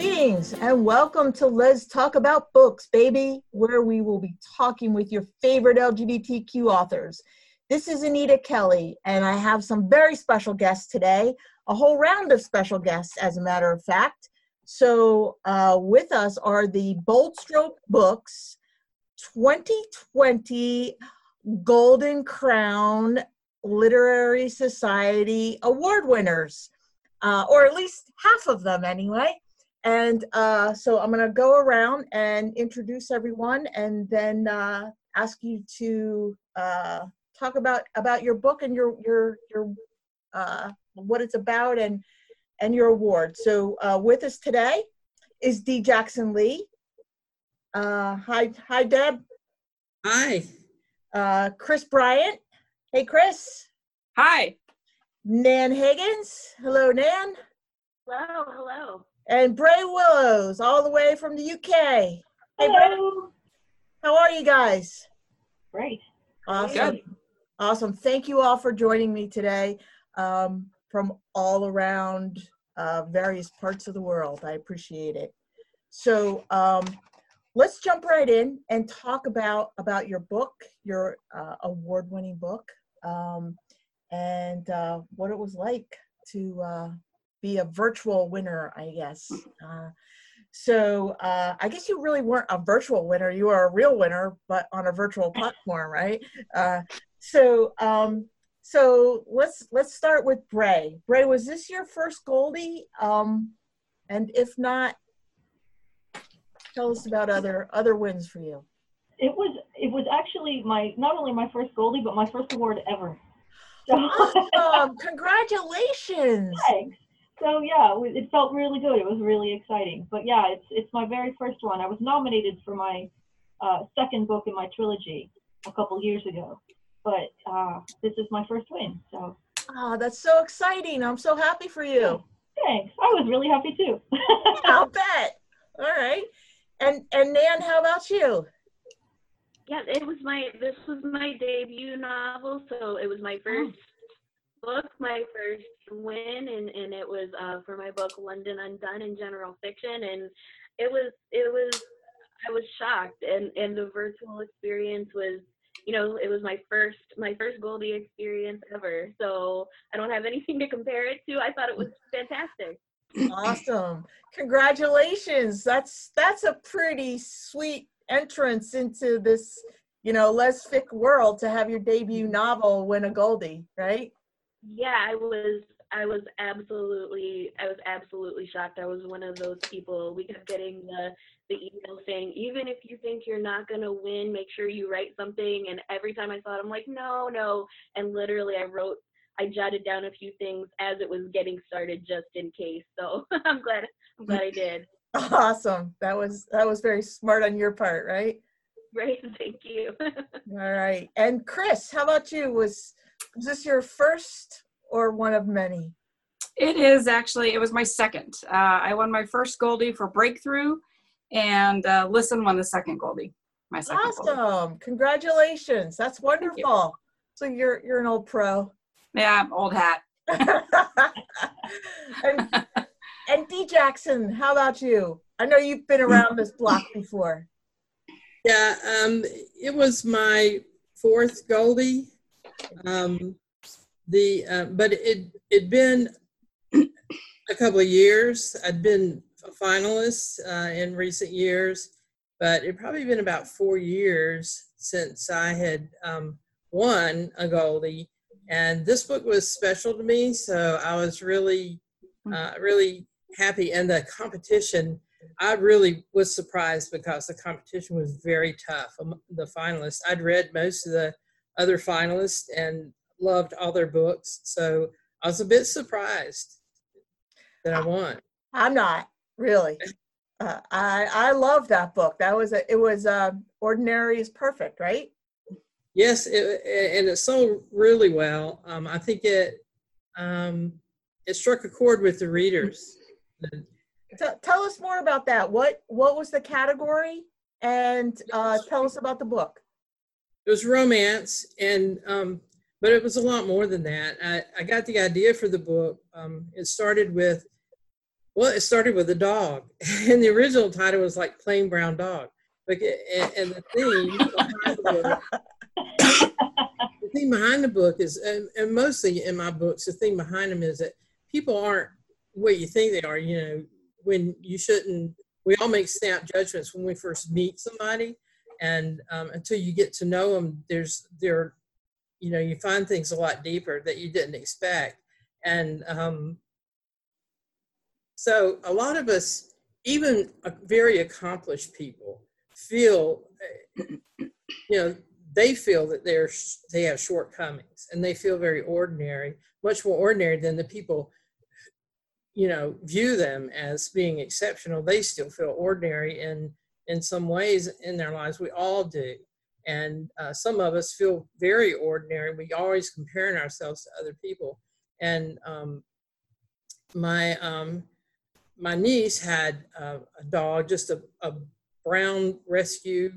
Greetings and welcome to Let's Talk About Books, baby, where we will be talking with your favorite LGBTQ authors. This is Anita Kelly, and I have some very special guests today, a whole round of special guests, as a matter of fact. So, uh, with us are the Bold Stroke Books 2020 Golden Crown Literary Society award winners, uh, or at least half of them anyway. And uh, so I'm going to go around and introduce everyone and then uh, ask you to uh, talk about about your book and your your your uh, what it's about and and your award. So uh, with us today is D. Jackson Leigh. Uh, hi, hi, Deb. Hi. Uh, Kris Bryant. Hey, Kris. Hi. Nan Higgins. Hello, Nan. Hello, hello. And Brey Willows, all the way from the UK. Hey, Hello. How are you guys? Great. Awesome. Good. Awesome. Thank you all for joining me today um, from all around uh, various parts of the world. I appreciate it. So um, let's jump right in and talk about about your book, your uh, award-winning book, um, and uh, what it was like to uh, be a virtual winner. I guess. Uh, so uh, I guess you really weren't a virtual winner; you were a real winner, but on a virtual platform, right? Uh, so um, so let's let's start with Brey. Brey, was this your first Goldie? Um, and if not, tell us about other other wins for you. It was it was actually my not only my first Goldie, but my first award ever. So, Awesome! Congratulations! thanks. So yeah, it felt really good. It was really exciting. But yeah, it's it's my very first one. I was nominated for my uh, second book in my trilogy a couple years ago, but uh, this is my first win. So Oh, that's so exciting! I'm so happy for you. thanks. I was really happy too. I'll bet. All right. And and Nan, how about you? Yeah, it was my this was my debut novel, so it was my first book, my first win, and and it was uh, for my book London Undone in general fiction, and it was it was I was shocked, and and the virtual experience was you know it was my first my first Goldie experience ever, so I don't have anything to compare it to. I thought it was fantastic. Awesome. Congratulations. That's that's a pretty sweet entrance into this, you know, lesfic world to have your debut novel win a Goldie, right? Yeah, I was I was absolutely I was absolutely shocked. I was one of those people. We kept getting the the email saying, even if you think you're not gonna win, make sure you write something. And every time I saw it, I'm like, no, no. And literally, I wrote, I jotted down a few things as it was getting started, just in case. So I'm glad I'm glad I did. Awesome. That was that was very smart on your part, right? Great, thank you. All right. And Kris, how about you? Was was this your first or one of many? It is actually, it was my second. Uh, I won my first Goldie for Breakthrough, and uh, Listen won the second Goldie. My second Goldie. Awesome. Congratulations. That's wonderful. You. So you're you're an old pro. Yeah, old hat. and, and D Jackson, how about you? I know you've been around this block before. Yeah, um, it was my fourth Goldie. Um, the uh, but it it'd been a couple of years. I'd been a finalist uh, in recent years, but it probably been about four years since I had um, won a Goldie. And this book was special to me, so I was really, uh, really happy. And the competition, I really was surprised because the competition was very tough. Um, The finalists, I'd read most of the other finalists and loved all their books, so I was a bit surprised that I won. I'm not really. Uh, I I love that book. That was a, it was uh, ordinary is perfect, right? Yes, it, it- and it sold really well. Um, I think it um, it struck a chord with the readers. Tell us more about that. What what was the category? And uh, tell us about the book. It was romance, and um, but it was a lot more than that. I, I got the idea for the book. Um, it started with Well, it started with a dog, and the original title was like Plain Brown Dog. But and, and the theme behind the book, the theme behind the book is, and, and mostly in my books, the theme behind them is that people aren't what you think they are. You know, when you shouldn't. We all make snap judgments when we first meet somebody, and um, until you get to know them, there's there, you know, you find things a lot deeper that you didn't expect, and um, so a lot of us, even very accomplished people, feel, uh, you know, they feel that they're they have shortcomings and they feel very ordinary, much more ordinary than the people, you know, view them as being exceptional. They still feel ordinary in in some ways in their lives. We all do, and uh, some of us feel very ordinary. We always comparing ourselves to other people, and um, my um, my niece had a dog, just a, a, brown rescue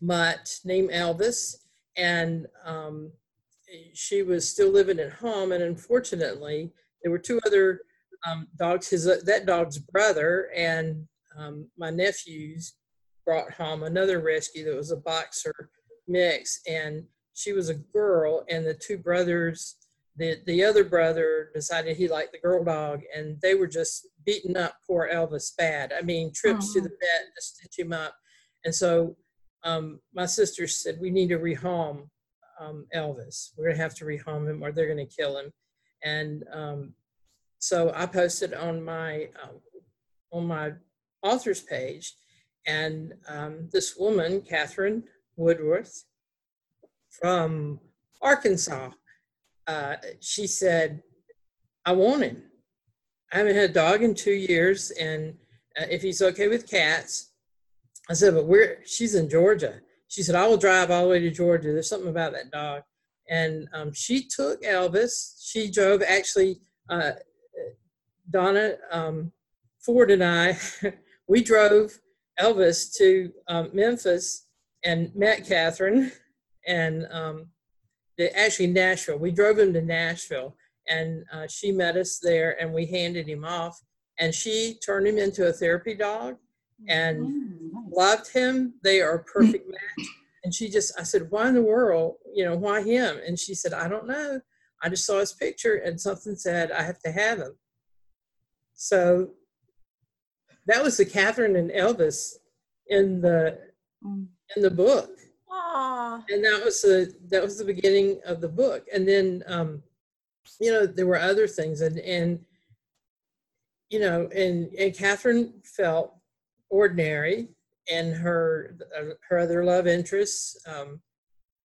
mutt named Elvis, and um, she was still living at home. And unfortunately, there were two other um, dogs. His uh, that dog's brother and um, my nephews brought home another rescue that was a boxer mix, and she was a girl, and the two brothers the the other brother decided he liked the girl dog and they were just beating up poor elvis bad. I mean trips to the vet to stitch him up. And so um, my sister said we need to rehome um, elvis. We're going to have to rehome him or they're going to kill him. And um, so i posted on my um, on my author's page and um, this woman catherine woodworth from arkansas uh, she said, I want him. I haven't had a dog in two years, and uh, if he's okay with cats, I said, but we're, she's in Georgia. She said, I will drive all the way to Georgia. There's something about that dog. And um, she took Elvis. She drove, actually, uh, Donna um, Ford and I, we drove Elvis to um, Memphis and met Catherine and um, the, actually Nashville. We drove him to Nashville, and uh, she met us there, and we handed him off. And she turned him into a therapy dog, and Mm, nice. loved him. They are a perfect match. And she just, I said, why in the world, you know, why him? And she said, I don't know. I just saw his picture, and something said I have to have him. So that was the Catherine and Elvis in the in the book. Aw. and that was the that was the beginning of the book. And then um you know there were other things and and you know and and catherine felt ordinary and her uh, her other love interests. Um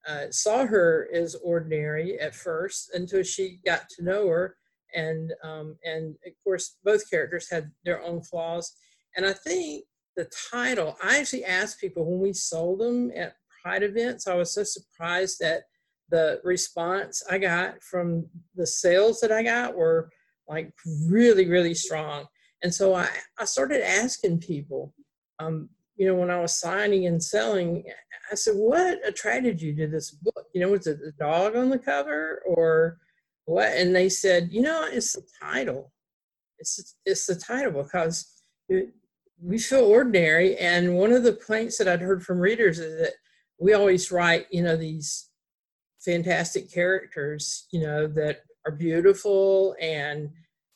uh, saw her as ordinary at first until she got to know her. And um and of course both characters had their own flaws and i think the title i actually asked people when we sold them at pride events i was so surprised at the response i got from the sales that i got were like really really strong. And so i i started asking people um you know when i was signing and selling i said what attracted you to this book? You know was it the dog on the cover or what? And they said you know it's the title. It's it's the title because we feel ordinary and one of the complaints that i'd heard from readers is that we always write you know these fantastic characters you know that are beautiful and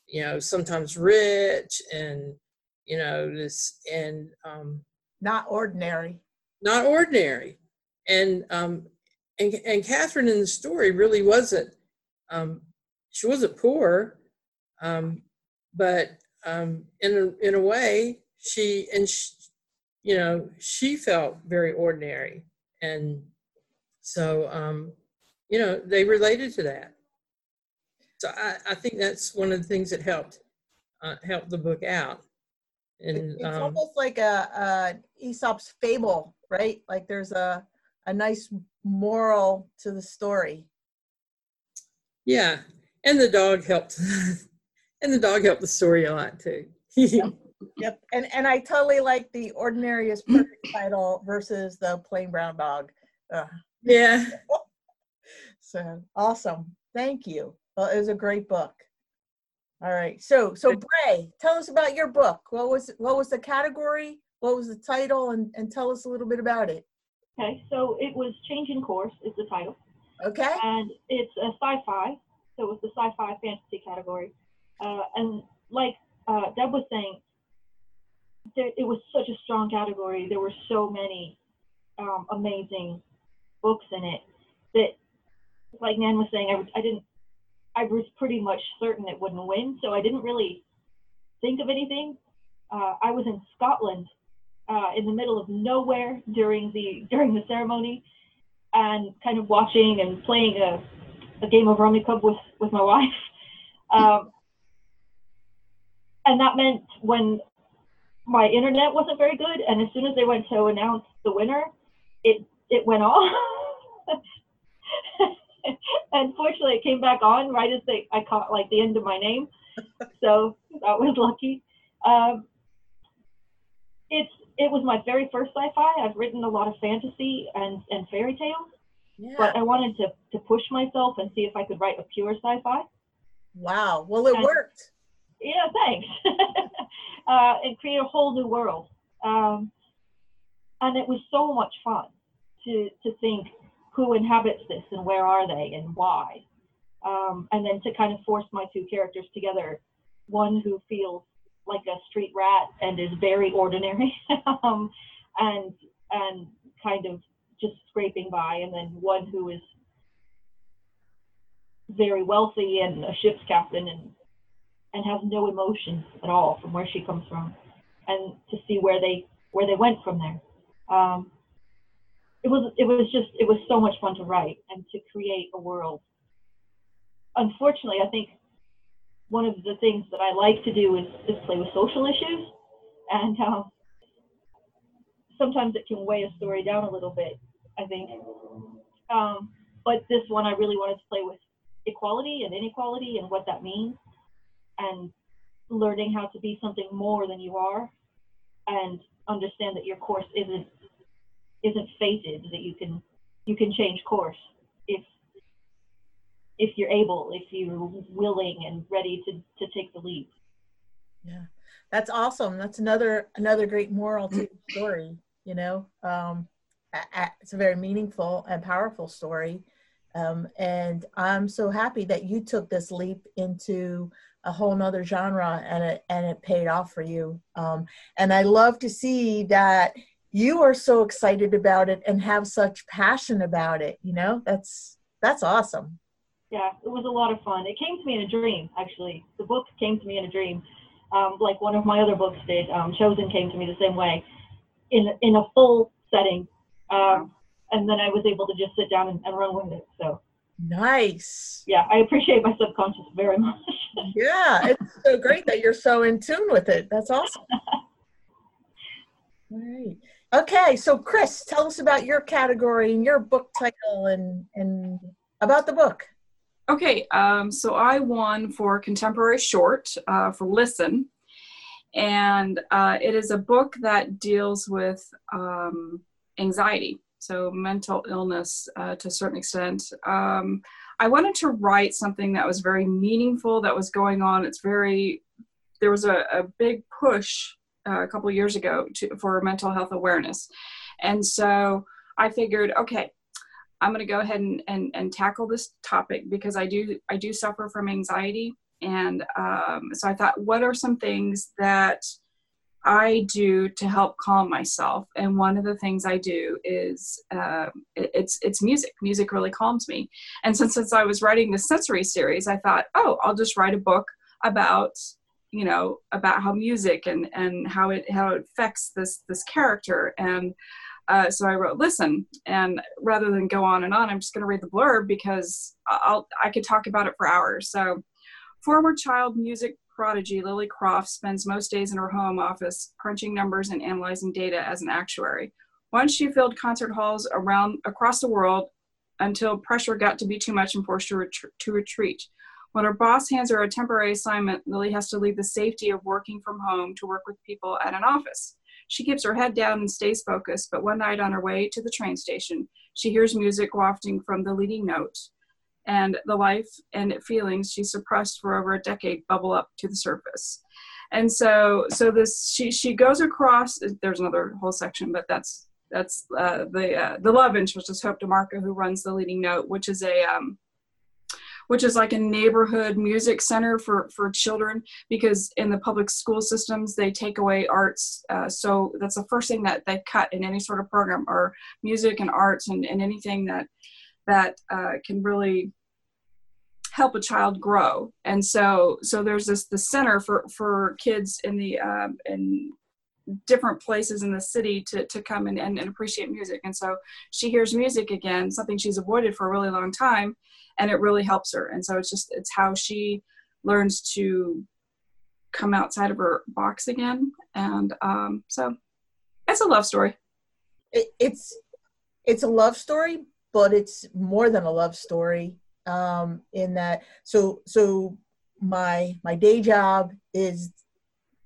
you know sometimes rich and you know this and um Not ordinary. not ordinary and um and, and catherine in the story really wasn't um she wasn't poor um but um in a, in a way she and she, you know she felt very ordinary and so um you know they related to that so i i think that's one of the things that helped uh, helped the book out and It's um, almost like a, a Aesop's fable, right? Like there's a, a nice moral to the story. Yeah, and the dog helped, and the dog helped the story a lot too. Yep. And, and I totally like the ordinary is perfect title versus the plain brown dog. Uh, yeah, so awesome. Thank you. Well, it was a great book. All right. So, so Brey, tell us about your book. What was what was the category? What was the title? And and tell us a little bit about it. Okay, so it was Changing Course is the title, Okay. and it's a sci-fi, so it was the sci-fi fantasy category. Uh, and like uh, Deb was saying, there, it was such a strong category. There were so many um, amazing books in it that, like Nan was saying, I, was- I didn't, I was pretty much certain it wouldn't win, so I didn't really think of anything. Uh, I was in Scotland uh, in the middle of nowhere during the during the ceremony, and kind of watching and playing a, a game of Rummikub with with my wife. Um, and that meant when my internet wasn't very good, and as soon as they went to announce the winner, it it went off. and fortunately, it came back on right as they I caught like the end of my name, so that was lucky. Um, it's it was my very first sci-fi. I've written a lot of fantasy and and fairy tales, Yeah. but I wanted to to push myself and see if I could write a pure sci-fi. Wow. Well, it and- worked. Yeah, thanks. uh, and create a whole new world. Um, and it was so much fun to to think who inhabits this and where are they and why. Um, and then to kind of force my two characters together, one who feels like a street rat and is very ordinary, um, and and kind of just scraping by, and then one who is very wealthy and a ship's captain and and has no emotion at all from where she comes from, and to see where they where they went from there. Um, it was it was just it was so much fun to write and to create a world. Unfortunately, I think one of the things that I like to do is, is play with social issues, and um, sometimes it can weigh a story down a little bit. I think, um, but this one I really wanted to play with equality and inequality and what that means and learning how to be something more than you are and understand that your course isn't isn't fated that you can you can change course if if you're able if you're willing and ready to to take the leap Yeah. That's awesome. That's another another great moral to the story. You know, um, it's a very meaningful and powerful story. Um, and I'm so happy that you took this leap into a whole nother genre and it and it paid off for you. Um, and I love to see that you are so excited about it and have such passion about it. You know, that's that's awesome. yeah it was a lot of fun it came to me in a dream actually the book came to me in a dream um, like one of my other books did um, chosen came to me the same way in in a full setting um, and then i was able to just sit down and, and run with it so Nice. yeah i appreciate my subconscious very much Yeah, it's so great that you're so in tune with it. That's awesome. All right. Okay, so Kris, tell us about your category and your book title and and about the book. Okay, um, so I won for contemporary short uh, for Listen, and uh, it is a book that deals with um, anxiety, so mental illness uh, to a certain extent. Um, I wanted to write something that was very meaningful, that was going on. It's very, there was a, a big push uh, a couple years ago to, for mental health awareness. And so I figured, okay, I'm going to go ahead and, and, and tackle this topic because I do I do suffer from anxiety, and um, so I thought, what are some things that I do to help calm myself? And one of the things I do is it- it's it's music. Music really calms me. And since since I was writing the sensory series, I thought, oh, I'll just write a book about you know about how music and and how it how it affects this this character and uh, so I wrote listen, and rather than go on and on, I'm just going to read the blurb because I'll I could talk about it for hours. So, former child music prodigy Lily Croft spends most days in her home office crunching numbers and analyzing data as an actuary. Once she filled concert halls around across the world until pressure got to be too much and forced her to retreat. When her boss hands her a temporary assignment, Lily has to leave the safety of working from home to work with people at an office. She keeps her head down and stays focused, but one night on her way to the train station, she hears music wafting from the leading note. And the life and feelings she suppressed for over a decade bubble up to the surface. And so, so this she she goes across. There's another whole section, but that's that's uh, the uh, the love interest is Hope DeMarco, who runs the leading note, which is a um, which is like a neighborhood music center for for children because in the public school systems they take away arts uh, so that's the first thing that they cut in any sort of program or music and arts and, and anything that that uh, can really help a child grow. And so so there's this the center for for kids in the um, in different places in the city to, to come and, and, and appreciate music. And so she hears music again something she's avoided for a really long time and it really helps her. And so it's just it's how she learns to come outside of her box again. And um, so it's a love story. It, it's it's a love story but it's more than a love story um, in that so so my my day job is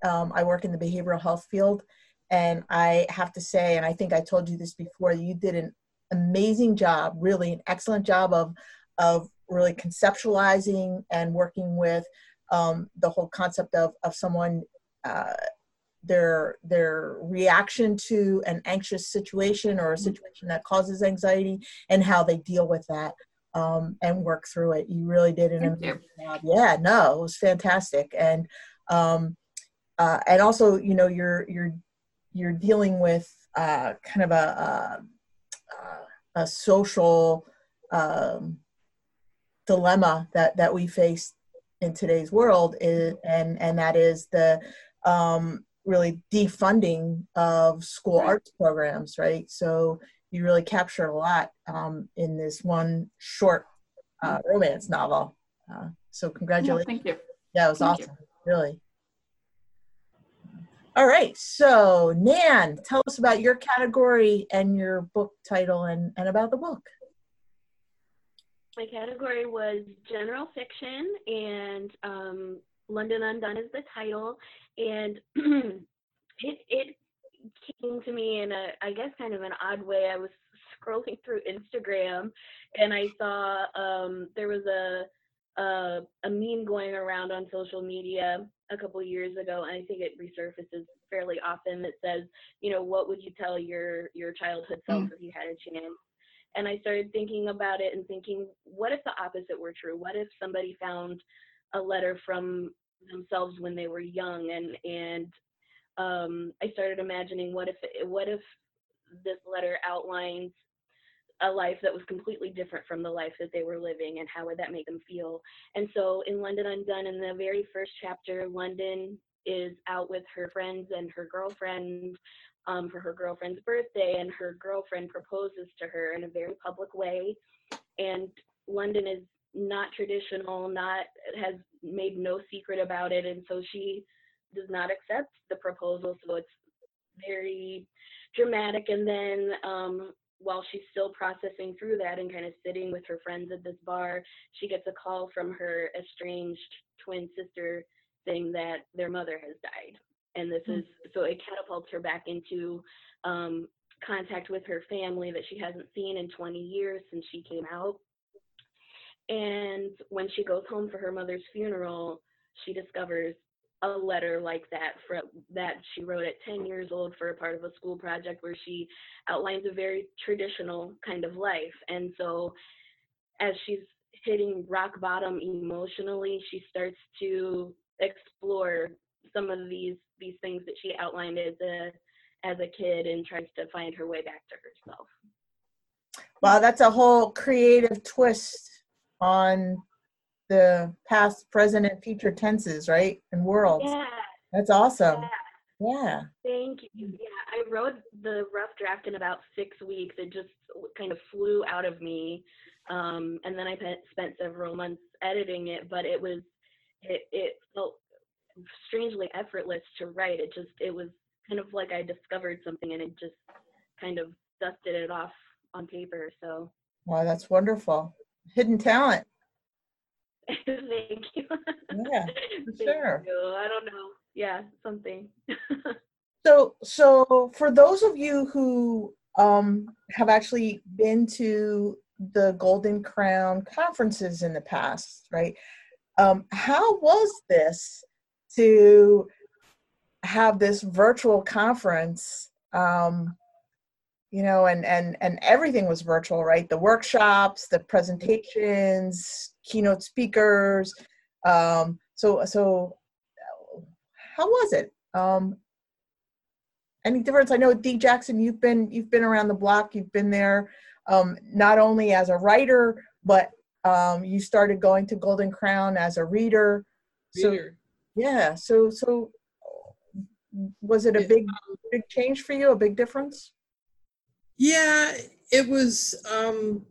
um, I work in the behavioral health field and I have to say and I think I told you this before you did an amazing job really an excellent job of of really conceptualizing and working with um, the whole concept of of someone uh, their their reaction to an anxious situation or a situation that causes anxiety and how they deal with that um, and work through it. You really did an amazing job. Yeah, no, it was fantastic. And um, uh, and also, you know, you're you're you're dealing with uh, kind of a a, a social um, dilemma that that we face in today's world is, and and that is the um, really defunding of school Right. arts programs, right? So you really capture a lot um, in this one short uh, romance novel. Uh, so Yeah, congratulations. thank you Yeah, it was Thank you. awesome, really. All right, so Nan, tell us about your category and your book title and, and about the book. My category was general fiction, and um, London Undone is the title. And it it came to me in a, I guess, kind of an odd way. I was scrolling through Instagram, and I saw um, there was a, a a meme going around on social media a couple years ago, and I think it resurfaces fairly often. That says, you know, what would you tell your your childhood self if you had a chance? and I started thinking about it and thinking, what if the opposite were true? What if somebody found a letter from themselves when they were young, and and um, I started imagining, what if what if this letter outlines a life that was completely different from the life that they were living, and how would that make them feel? And so, in London Undone, in the very first chapter, London is out with her friends and her girlfriend um, for her girlfriend's birthday, and her girlfriend proposes to her in a very public way. And London is not traditional, not has made no secret about it, and so she does not accept the proposal. So it's very dramatic. And then um, while she's still processing through that and kind of sitting with her friends at this bar, she gets a call from her estranged twin sister saying that their mother has died and this is so it catapults her back into um, contact with her family that she hasn't seen in 20 years since she came out. And when she goes home for her mother's funeral, she discovers a letter like that for, that she wrote at 10 years old for a part of a school project where she outlines a very traditional kind of life. And so as she's hitting rock bottom emotionally, she starts to explore some of these these things that she outlined as a as a kid and tries to find her way back to herself. Wow, that's a whole creative twist on the past, present, and future tenses, right? And worlds. Yeah, That's awesome. yeah, Yeah. thank you. Yeah, I wrote the rough draft in about six weeks. It just kind of flew out of me, um, and then I pe- spent several months editing it. But it was it it felt strangely effortless to write. It just it was kind of like I discovered something and it just kind of dusted it off on paper. So Wow, that's wonderful. Hidden talent. thank you. Yeah, for sure. you. I don't know. Yeah, something. So, so for those of you who um, have actually been to the Golden Crown conferences in the past, right? Um, how was this to have this virtual conference? Um, you know, and and and everything was virtual, right? The workshops, the presentations, keynote speakers. Um, so so, how was it? Um, any difference? I know d Jackson, you've been you've been around the block. You've been there um, not only as a writer, but um, you started going to Golden Crown as a reader. So Reader. yeah, so so was it a big big change for you? A big difference? Yeah, it was. Um,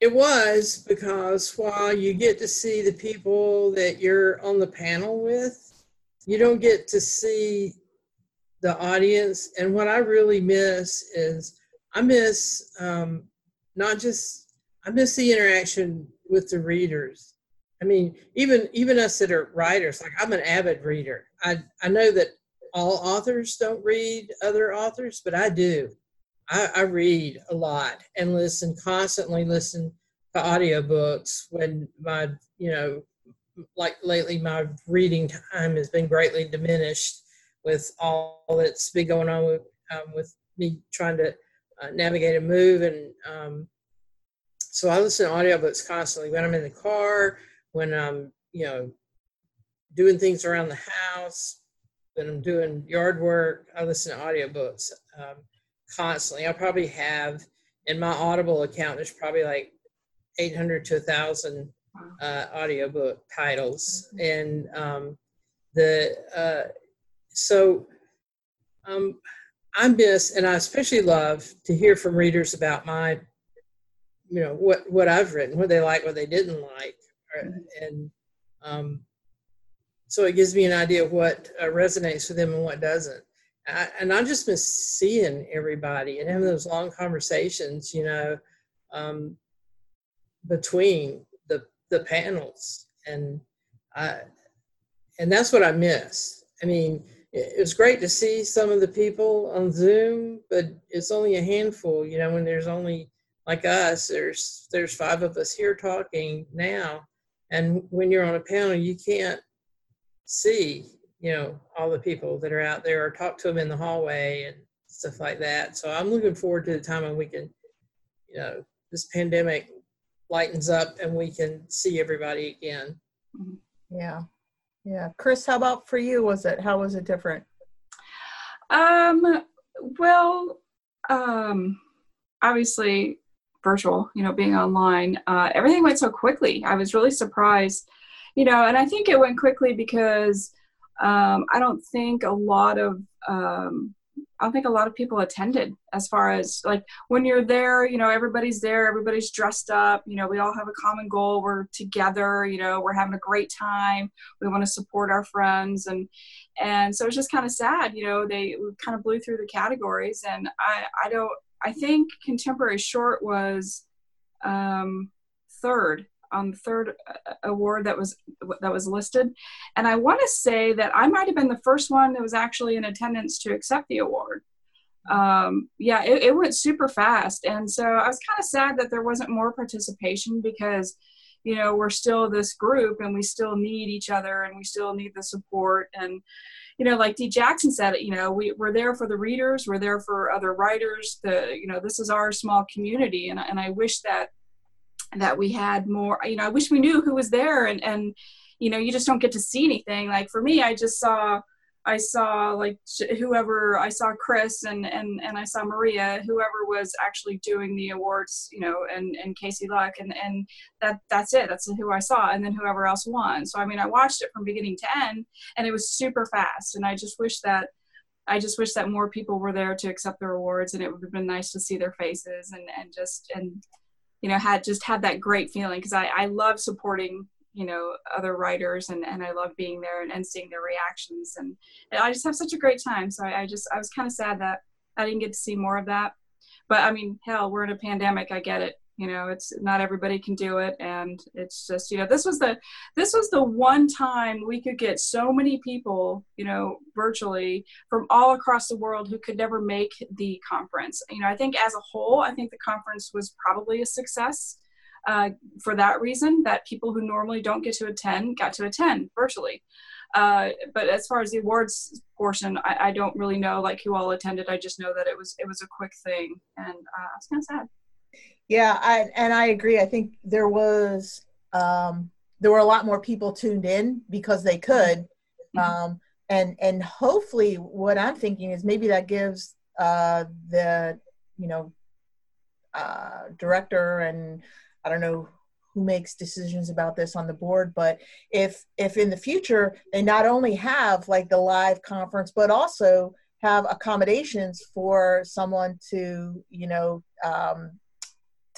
it was because while you get to see the people that you're on the panel with, you don't get to see the audience. And what I really miss is I miss um, not just I miss the interaction with the readers. I mean, even even us that are writers, like I'm an avid reader. I I know that all authors don't read other authors, but I do. I, I read a lot and listen constantly listen to audiobooks when my you know like lately my reading time has been greatly diminished with all that's been going on with um, with me trying to uh, navigate and move and um, so I listen to audiobooks constantly when I'm in the car when I'm you know doing things around the house when I'm doing yard work I listen to audiobooks um, constantly. I probably have in my Audible account. There's probably like 800 to 1,000 uh, audiobook titles, and um, the uh, so um, I miss, and I especially love to hear from readers about my, you know, what what I've written, what they like, what they didn't like, or, and um, so it gives me an idea of what uh, resonates with them and what doesn't. I, and I just miss seeing everybody and having those long conversations, you know, um, between the the panels, and I, and that's what I miss. I mean, it, it was great to see some of the people on Zoom, but it's only a handful, you know. When there's only like us, there's there's five of us here talking now, and when you're on a panel, you can't see you know all the people that are out there or talk to them in the hallway and stuff like that so i'm looking forward to the time when we can you know this pandemic lightens up and we can see everybody again Yeah, yeah. Kris, how about for you? Was it how was it different? Um, well, um, obviously virtual, you know, being online, uh, everything went so quickly. I was really surprised, you know, and I think it went quickly because um, I don't think a lot of, um, I don't think a lot of people attended as far as like when you're there, you know, everybody's there, everybody's dressed up, you know, we all have a common goal. We're together, you know, we're having a great time. We want to support our friends and, and so it's just kind of sad you know they kind of blew through the categories and i i don't i think contemporary short was um third on the third uh, award that was that was listed. And i want to say that i might have been the first one that was actually in attendance to accept the award. Um yeah it, it went super fast. And so i was kind of sad that there wasn't more participation because you know we're still this group and we still need each other and we still need the support. And you know like d jackson said you know we, we're there for the readers we're there for other writers the you know this is our small community. And, and i wish that that we had more you know i wish we knew who was there and and you know you just don't get to see anything like for me i just saw I saw like whoever I saw Chris and and and I saw Maria, whoever was actually doing the awards, you know, and and Casey Luck, and and that that's it. That's who I saw, and then whoever else won. So I mean, I watched it from beginning to end, and it was super fast. And I just wish that I just wish that more people were there to accept their awards, and it would have been nice to see their faces and and just and you know had just had that great feeling because I I love supporting you know other writers and, and i love being there and, and seeing their reactions. And, and i just have such a great time. So I, I just i was kind of sad that i didn't get to see more of that. But i mean hell we're in a pandemic i get it you know it's not everybody can do it and it's just you know this was the this was the one time we could get so many people you know virtually from all across the world who could never make the conference. You know i think as a whole i think the conference was probably a success uh, for that reason that people who normally don't get to attend got to attend virtually. Uh, but as far as the awards portion I, I, don't really know like who all attended. I just know that it was it was a quick thing and uh, it's kind of sad yeah, I, and I agree. I think there was um, there were a lot more people tuned in because they could, mm-hmm. um, and and hopefully, what I'm thinking is maybe that gives uh, the you know uh, director and I don't know who makes decisions about this on the board, but if if in the future they not only have like the live conference, but also have accommodations for someone to you know um,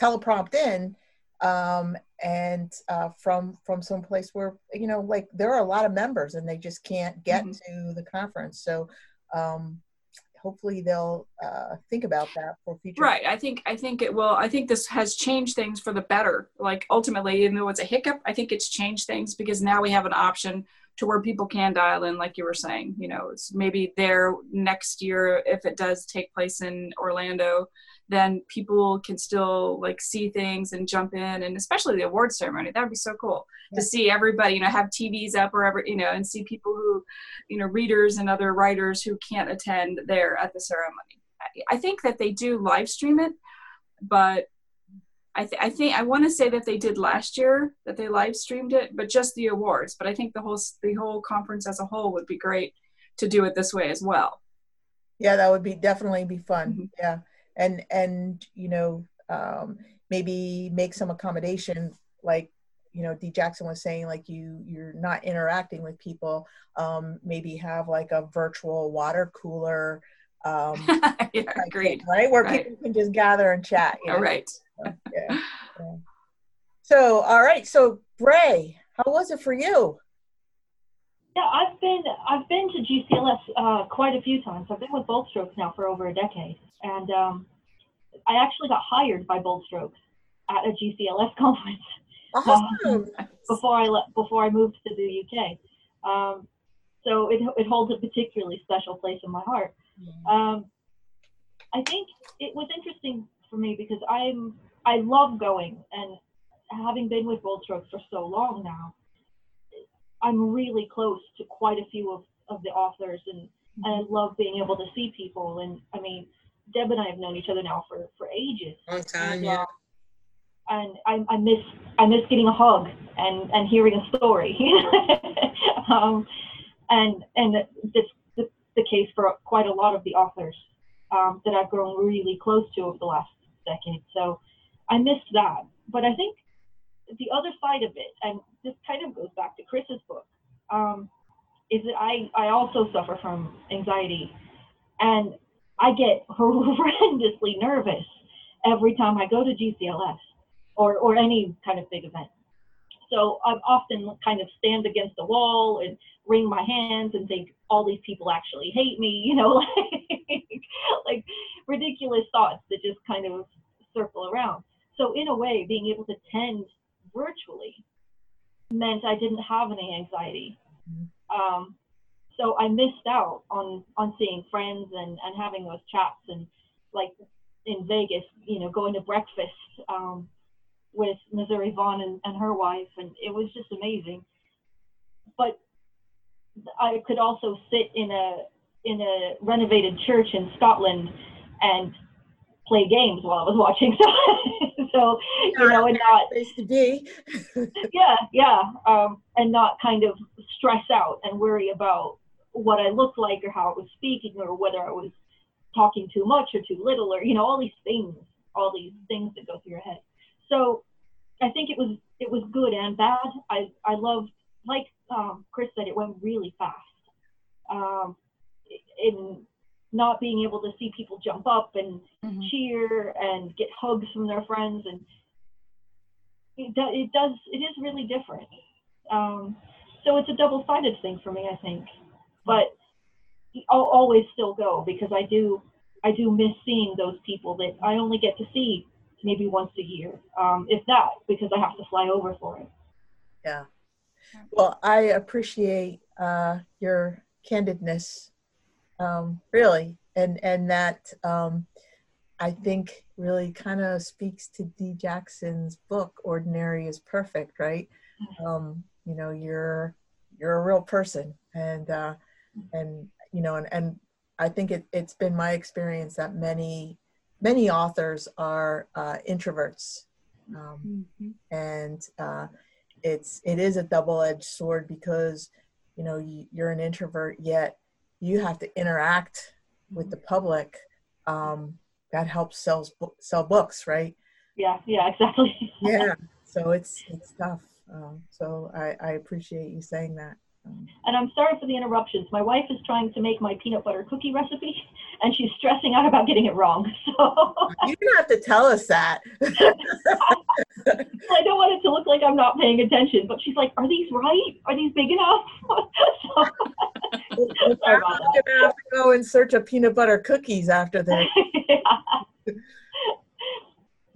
teleprompt in um, and uh, from from some place where you know like there are a lot of members and they just can't get mm-hmm. to the conference. So um, hopefully they'll uh, think about that for future. Right. I think i think it will i think this has changed things for the better. Like ultimately even though it's a hiccup i think it's changed things because now we have an option to where people can dial in like you were saying you know it's maybe there next year if it does take place in orlando then people can still like see things and jump in and especially the award ceremony that would be so cool yeah. to see everybody you know have tvs up or ever you know and see people who you know readers and other writers who can't attend there at the ceremony i think that they do live stream it but I, th- I think I want to say that they did last year that they live streamed it, but just the awards. But I think the whole the whole conference as a whole would be great to do it this way as well. Yeah, that would be definitely be fun. Mm-hmm. Yeah, and and you know um, maybe make some accommodation like you know d jackson was saying like you you're not interacting with people um, maybe have like a virtual water cooler um yeah, agreed. right where right. people can just gather and chat you know? all right yeah, yeah. so all right so brey how was it for you yeah, I've been I've been to GCLS uh, quite a few times. I've been with Bold Strokes now for over a decade, and um, I actually got hired by Bold Strokes at a GCLS conference awesome. um, before I left, before I moved to the UK. Um, so it it holds a particularly special place in my heart. Um, I think it was interesting for me because I'm I love going and having been with Bold Strokes for so long now, I'm really close to quite a few of, of the authors and, and I mm-hmm. love being able to see people and I mean Deb and I have known each other now for, for ages. Long time, and, yeah. Uh, and I, I miss I miss getting a hug and, and hearing a story. um, and and this the, the case for quite a lot of the authors um, that I've grown really close to over the last decade. So I missed that. But I think the other side of it, and this kind of goes back to Kris's book, um, is that I, I also suffer from anxiety. And I get horrendously nervous every time I go to GCLS or, or any kind of big event. So I often kind of stand against the wall and wring my hands and think all these people actually hate me, you know, like, like ridiculous thoughts that just kind of circle around. So in a way, being able to tend virtually meant I didn't have any anxiety. Mm-hmm. Um, so I missed out on on seeing friends and and having those chats and like in Vegas, you know, going to breakfast um, with Missouri Vaughn and, and her wife, and it was just amazing. But I could also sit in a in a renovated church in Scotland and play games while I was watching. So, so you know, and not place to be. yeah, yeah, um, and not kind of stress out and worry about what I looked like or how I was speaking or whether I was talking too much or too little or you know all these things, all these things that go through your head. So I think it was it was good and bad. I I loved like um, Kris said, it went really fast. Um, in not being able to see people jump up and mm-hmm. cheer and get hugs from their friends and it, do, it does it is really different um, so it's a double-sided thing for me i think but i'll always still go because i do i do miss seeing those people that i only get to see maybe once a year, um, if that, because I have to fly over for it. Yeah. Well, I appreciate uh, your candidness, um, really, and and that um, I think really kind of speaks to D. Jackson's book, "Ordinary is Perfect," right? Um, you know, you're you're a real person, and uh, and you know, and and I think it, it's been my experience that many many authors are uh, introverts, um, Mhm. and uh, it's it is a double-edged sword because you know you, you're an introvert yet you have to interact with the public um, that helps sells sell books right Yeah, yeah, exactly. yeah so it's it's tough um, so I, I appreciate you saying that um, And I'm sorry for the interruptions. My wife is trying to make my peanut butter cookie recipe, and she's stressing out about getting it wrong. So you don't have to tell us that I don't want it to look like I'm not paying attention. But she's like, "Are these right? Are these big enough?" so, I'm gonna have to go in search of peanut butter cookies after this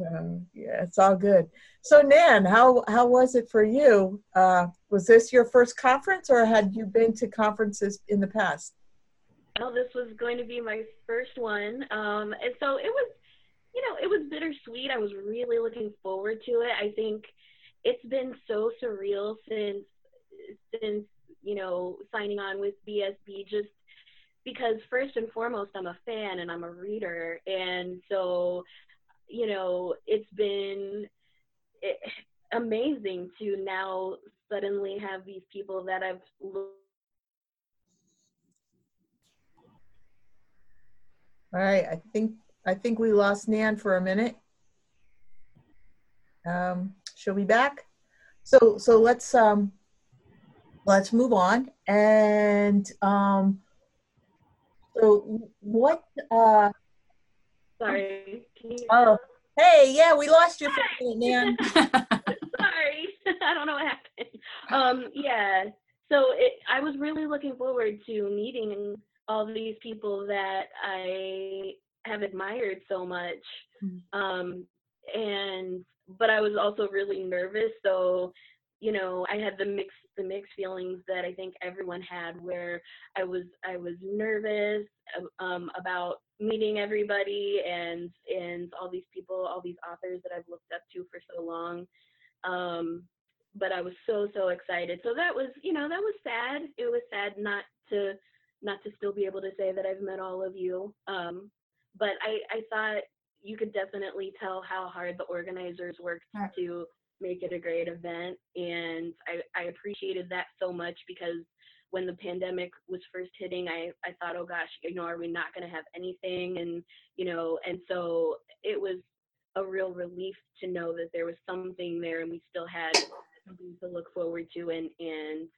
Um, yeah, it's all good. So, Nan, how how was it for you? Uh, was this your first conference, or had you been to conferences in the past? Well, this was going to be my first one. Um, and so it was, you know, it was bittersweet. I was really looking forward to it. I think it's been so surreal since, since, you know, signing on with BSB just because first and foremost, I'm a fan and I'm a reader. And so, you know, it's been eh, amazing to now suddenly have these people that I've looked All right, I think I think we lost Nan for a minute. Um, she'll be back. So so let's um, let's move on. And um, so what? Uh, Sorry. Oh, hey, yeah, we lost you for a minute, Nan. Sorry. I don't know what happened. Um, yeah. So it, I was really looking forward to meeting all these people that I have admired so much. Mm. Um, and but I was also really nervous. So, you know, I had the mixed the mixed feelings that I think everyone had where I was I was nervous um, about meeting everybody and and all these people, all these authors that I've looked up to for so long. Um, but I was so so excited. So that was you know that was sad. It was sad not to not to still be able to say that I've met all of you. Um, but I I thought you could definitely tell how hard the organizers worked Right. to make it a great event and I, I appreciated that so much because when the pandemic was first hitting I, I thought oh gosh you know are we not going to have anything? And you know and so it was a real relief to know that there was something there and we still had something to look forward to and and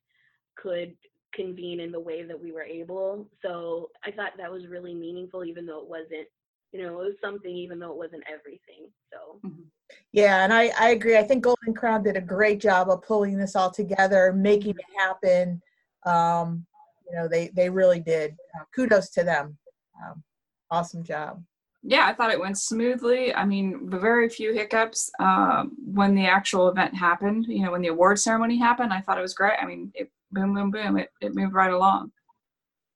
could convene in the way that we were able. So i thought that was really meaningful even though it wasn't you know it was something even though it wasn't everything so Yeah, and I, I agree. I think Golden Crown did a great job of pulling this all together, making it happen. Um, you know, they they really did. Uh, kudos to them. Um, awesome job. yeah, I thought it went smoothly. I mean, the very few hiccups um, when the actual event happened. You know, when the award ceremony happened, I thought it was great. I mean, it boom, boom, boom. It it moved right along.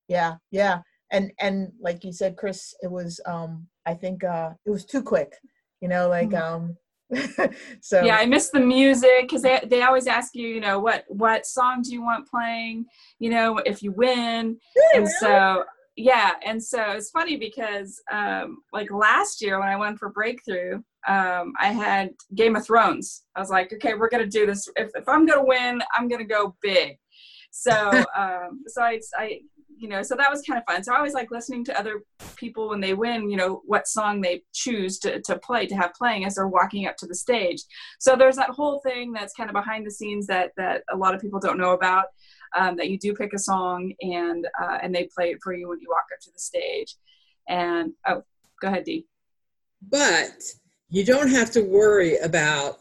Yeah, yeah. And and like you said, Kris, it was um I think uh it was too quick. You know, like um so yeah i miss the music because they, they always ask you you know what what song do you want playing you know if you win Yeah, and really? so yeah and so it's funny because um like last year when i went for breakthrough um i had game of thrones i was like okay we're gonna do this if, if i'm gonna win i'm gonna go big so um so i i you know so that was kind of fun. So i always like listening to other people when they win you know what song they choose to, to play to have playing as they're walking up to the stage. So there's that whole thing that's kind of behind the scenes that that a lot of people don't know about um, that you do pick a song and uh, and they play it for you when you walk up to the stage. And oh go ahead dee. But you don't have to worry about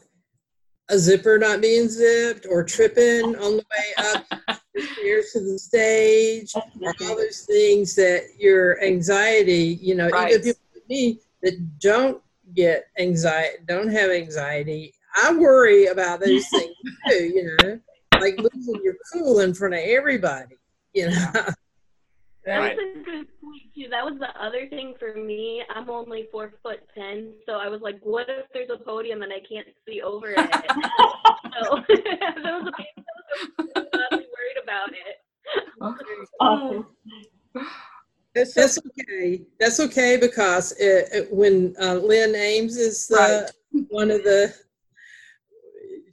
a zipper not being zipped or tripping on the way up the stairs to the stage or all those things that your anxiety, you know, Right. even people like me that don't get anxiety, don't have anxiety. I worry about those things too, you know, like losing your cool in front of everybody, you know. That Right. was a good point too. That was the other thing for me. I'm only four foot ten, so I was like, what if there's a podium and I can't see over it? so that was a big I was not worried about it. Awesome. It's so- That's okay. That's okay because it, it- when uh, Lynn Ames is the, one of the,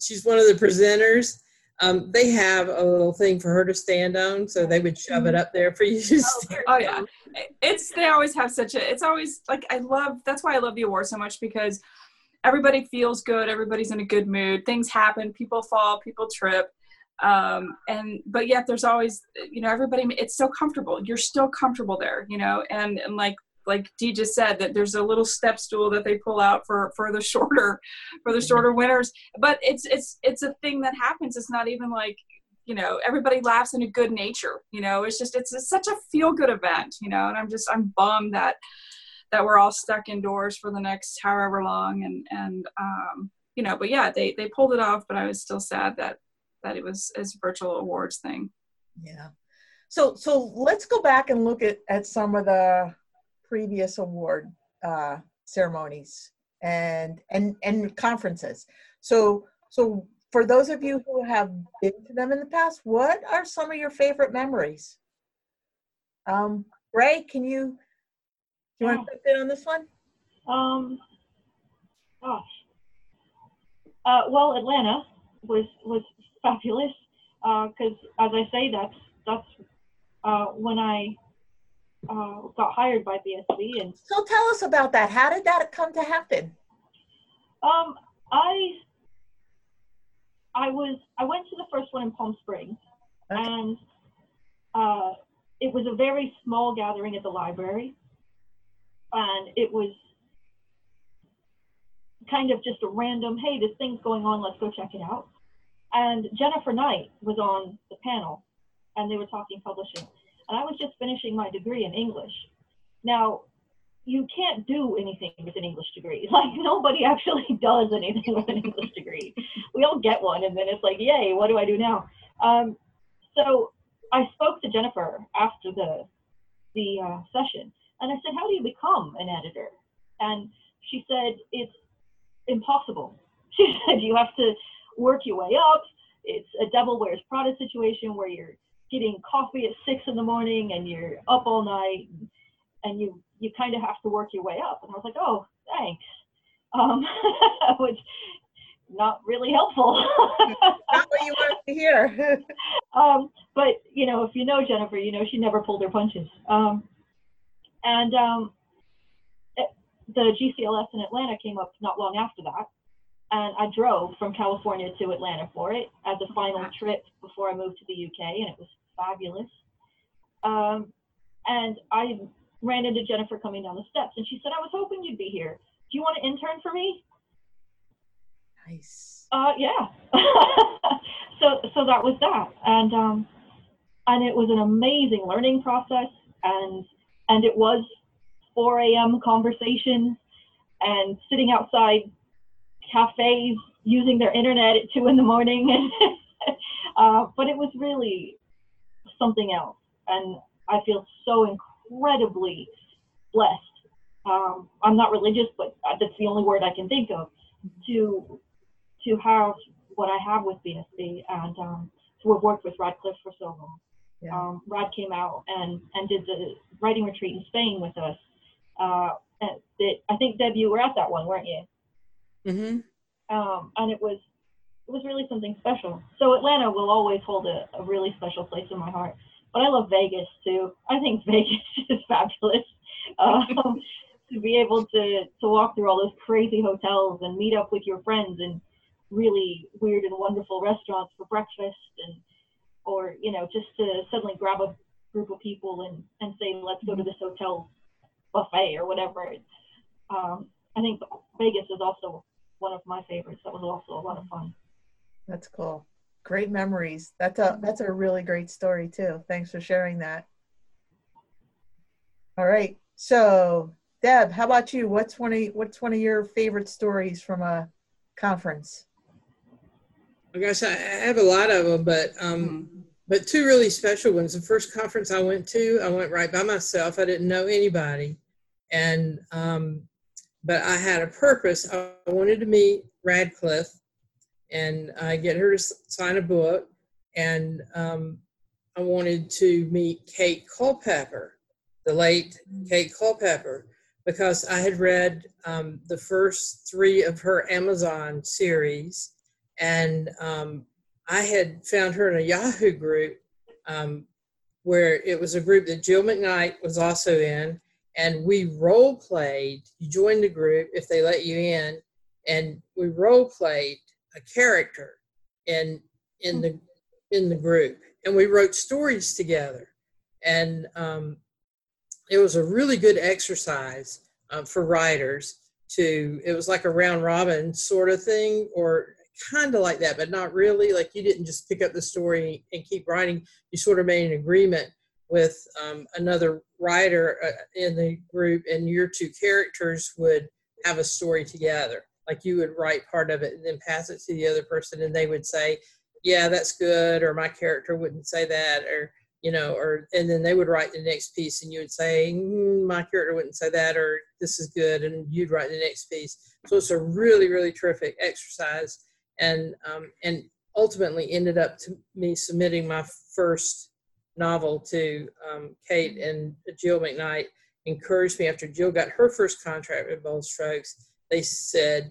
she's one of the presenters. Um, they have a little thing for her to stand on, so they would shove it up there for you to stand. Oh yeah, it's they always have such a. It's always like I love. That's why I love the award so much because everybody feels good. Everybody's in a good mood. Things happen. People fall. People trip. Um, and but yet there's always you know everybody. It's so comfortable. You're still comfortable there. You know, and and like like Dee just said that there's a little step stool that they pull out for for the shorter for the shorter winners. But it's it's it's a thing that happens. It's not even like you know everybody laughs in a good nature you know it's just it's, it's such a feel good event you know and i'm just i'm bummed that that we're all stuck indoors for the next however long and and um you know but yeah they they pulled it off but i was still sad that that it was as virtual awards thing Yeah. So so let's go back and look at at some of the previous award uh, ceremonies and and and conferences. So so for those of you who have been to them in the past, what are some of your favorite memories? Um, Ray, can you do you want to jump in on this one? Um, gosh. Uh, well, Atlanta was was fabulous because, as I say, that's that's uh, when I uh, got hired by BSB, and So tell us about that. How did that come to happen? um, I I was I went to the first one in Palm Springs, Okay. and uh, it was a very small gathering at the library, and it was kind of just a random, hey, this thing's going on, let's go check it out. And Jennifer Knight was on the panel, and they were talking publishing, and I was just finishing my degree in English. Now, you can't do anything with an English degree. Like nobody actually does anything with an English degree. We all get one, and then it's like, yay, what do I do now? Um, so I spoke to Jennifer after the the uh, session, and I said, how do you become an editor? And she said, it's impossible. She said, you have to work your way up. It's a devil wears Prada situation where you're getting coffee at six in the morning and you're up all night and you you kind of have to work your way up. And I was like, oh, thanks. Um, which not really helpful. Not what you wanted to hear. um, but you know, if you know Jennifer, you know she never pulled her punches. Um, and um, the GCLS in Atlanta came up not long after that, and I drove from California to Atlanta for it as a final trip before I moved to the UK, and it was fabulous. Um, and I ran into Jennifer coming down the steps, and she said, "I was hoping you'd be here. Do you want to intern for me?" nice. Uh, yeah. so so that was that, and um, and it was an amazing learning process, and and it was 4 a.m. conversations, and sitting outside cafes using their internet at two in the morning, uh, but it was really something else, and I feel so incredibly blessed. Um, I'm not religious, but that's the only word I can think of to to have what I have with BSB and um, to have worked with Radcliffe for so long. Yeah. Um, Rad came out and, and did the writing retreat in Spain with us. Uh, I think Deb, you were at that one, weren't you? Mm-hmm. Um, and it was it was really something special. So Atlanta will always hold a, a really special place in my heart. But I love Vegas too. I think Vegas is fabulous. Um, to be able to to walk through all those crazy hotels and meet up with your friends and really weird and wonderful restaurants for breakfast and or you know just to suddenly grab a group of people and and say let's go to this hotel buffet or whatever um, i think vegas is also one of my favorites that was also a lot of fun That's cool. Great memories. That's a that's a really great story too. Thanks for sharing that. All right. So, Deb, how about you? What's one of what's one of your favorite stories from a conference? I guess I I have a lot of them, but um, but two really special ones. The first conference I went to, I went right by myself. I didn't know anybody, and um, but I had a purpose. I wanted to meet Radcliffe and uh, get her to sign a book, and um, I wanted to meet Kate Culpepper, the late Kate Culpepper, because I had read um, the first three of her Amazon series, and um, I had found her in a Yahoo group um, where it was a group that Gill McKnight was also in, and we role played. You joined the group if they let you in, and we role played a character in in the in the group, and we wrote stories together, and um, it was a really good exercise um, for writers to. It was like a round robin sort of thing, or kind of like that, but not really. Like you didn't just pick up the story and keep writing. You sort of made an agreement with um, another writer uh, in the group, and your two characters would have a story together. Like you would write part of it and then pass it to the other person, and they would say, "Yeah, that's good," or "My character wouldn't say that," or you know, or and then they would write the next piece, and you would say, mm, "My character wouldn't say that," or "This is good," and you'd write the next piece. So it's a really, really terrific exercise, and um, and ultimately ended up to me submitting my first novel to um, Kate and Gill McKnight encouraged me after Gill got her first contract with Bold Strokes. They said,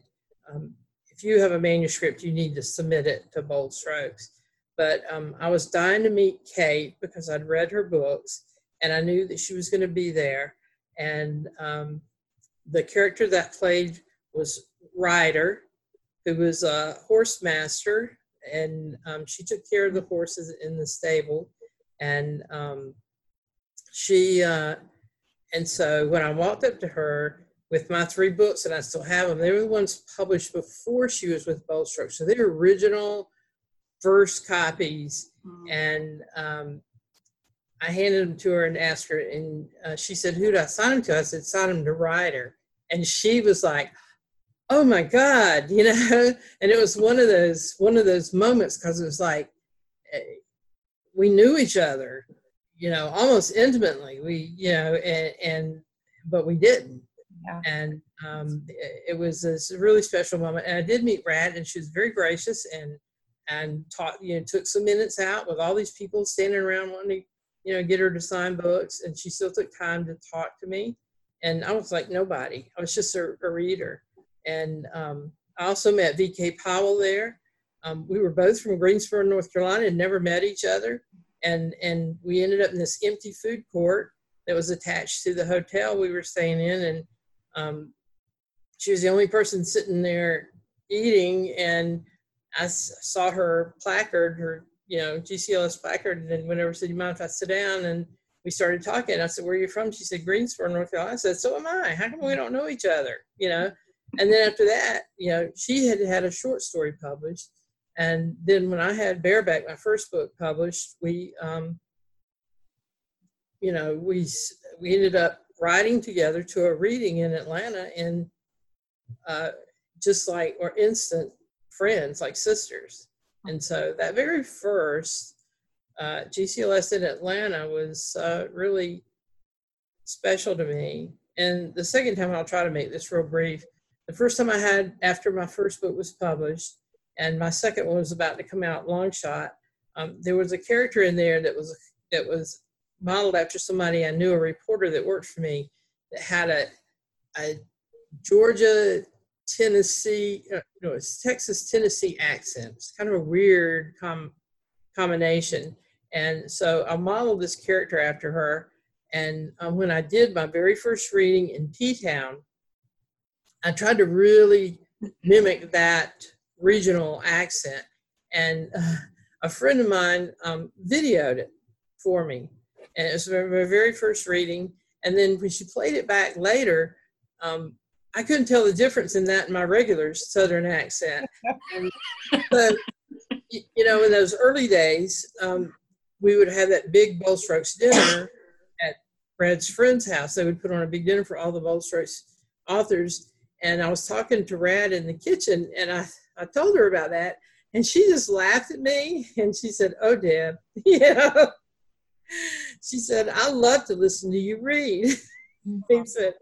um, if you have a manuscript, you need to submit it to Bold Strokes. But um, I was dying to meet Kate because I'd read her books and I knew that she was going to be there. And um, the character that played was Ryder, who was a horse master, and um, she took care of the horses in the stable. And um, she, uh, and so when I walked up to her with my three books, and I still have them, they were the ones published before she was with Bold Strokes. So they're original first copies. And um, I handed them to her and asked her, and uh, she said, Who do I sign them to? I said, Sign them to Ryder. And she was like, Oh my God, you know? And it was one of those, one of those moments because it was like, eh, we knew each other, you know, almost intimately. We, you know, and, and but we didn't. Yeah. And um, it, it was this really special moment. And I did meet Rad, and she was very gracious and and taught, you know, took some minutes out with all these people standing around wanting to, you know, get her to sign books. And she still took time to talk to me. And I was like nobody. I was just a, a reader. And um, I also met V.K. Powell there. Um, we were both from Greensboro, North Carolina, and never met each other. And and we ended up in this empty food court that was attached to the hotel we were staying in. And um, she was the only person sitting there eating. And I saw her placard, her you know GCLS placard, and then whenever said, "You mind if I sit down?" and we started talking. I said, "Where are you from?" She said, "Greensboro, North Carolina." I said, "So am I. How come we don't know each other?" You know. And then after that, you know, she had had a short story published, and then when I had Bareback, my first book published, we, um, you know, we we ended up writing together to a reading in Atlanta, and uh, just like or instant friends, like sisters. And so that very first uh, GCLS in Atlanta was uh, really special to me. And the second time, I'll try to make this real brief. The first time I had after my first book was published, and my second one was about to come out, Long Shot. Um, there was a character in there that was that was modeled after somebody I knew, a reporter that worked for me, that had a a Georgia Tennessee, uh, no, it's Texas Tennessee accent. It's kind of a weird com- combination. And so I modeled this character after her. And um, when I did my very first reading in T Town, I tried to really mimic that regional accent. And uh, a friend of mine um, videoed it for me. And it was my very first reading. And then when she played it back later, um, I couldn't tell the difference in that and my regular Southern accent. And you know, in those early days, um, we would have that big Bold Strokes dinner at Brad's friend's house. They would put on a big dinner for all the Bold Strokes authors. And I was talking to Rad in the kitchen, and I, I told her about that. And she just laughed at me and she said, Oh, Deb, yeah. She said, I love to listen to you read. he said,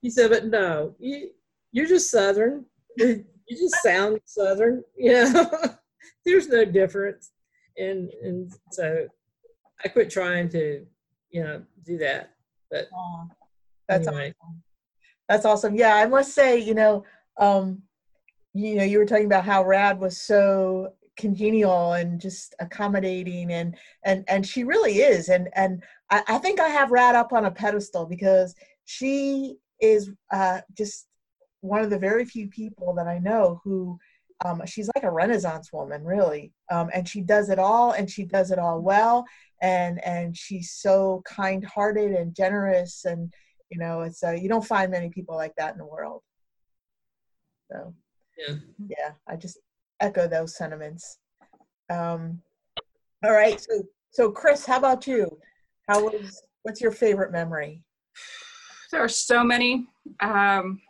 he said, but no, you, you're just Southern. You just sound Southern. You know, there's no difference. And, and so I quit trying to, you know, do that. But That's anyway. awesome. That's awesome. Yeah, I must say, you know, um, you know, you were talking about how Rad was so congenial and just accommodating and and and she really is. And and I, I think I have Rad up on a pedestal because she is uh just one of the very few people that I know who um, she's like a renaissance woman really um, and she does it all and she does it all well and and she's so kind-hearted and generous and you know it's uh, you don't find many people like that in the world so Yeah. yeah i just echo those sentiments. Um all right so so kris how about you? How was what's your favorite memory? There are so many. Um,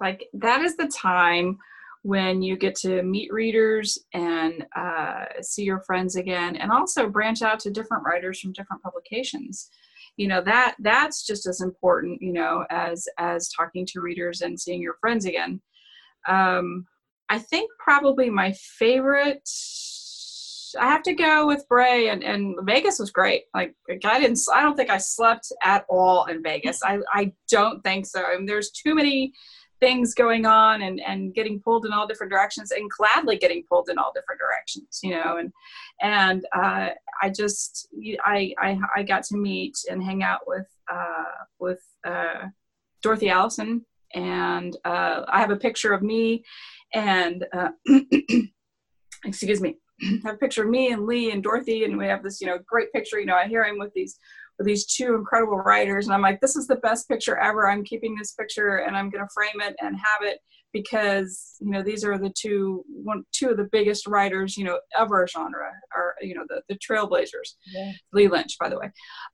like that is the time when you get to meet readers and uh, see your friends again and also branch out to different writers from different publications. You know that that's just as important you know as as talking to readers and seeing your friends again um, i think probably my favorite I have to go with Brey and, and Vegas was great. Like I didn't, I don't think I slept at all in Vegas. I, I don't think so. I mean, there's too many things going on and, and getting pulled in all different directions and gladly getting pulled in all different directions, you know, and, and, uh, I just, I, I, I got to meet and hang out with, uh, with, uh, Dorothy Allison and, uh, I have a picture of me and, uh, excuse me, I have a picture of me and Lee and Dorothy, and we have this, you know, great picture. You know, I hear him with these with these two incredible writers, and I'm like, this is the best picture ever. I'm keeping this picture, and I'm going to frame it and have it because you know these are the two one two of the biggest writers you know of our genre, are you know the the trailblazers. Yeah. Lee Lynch, by the way.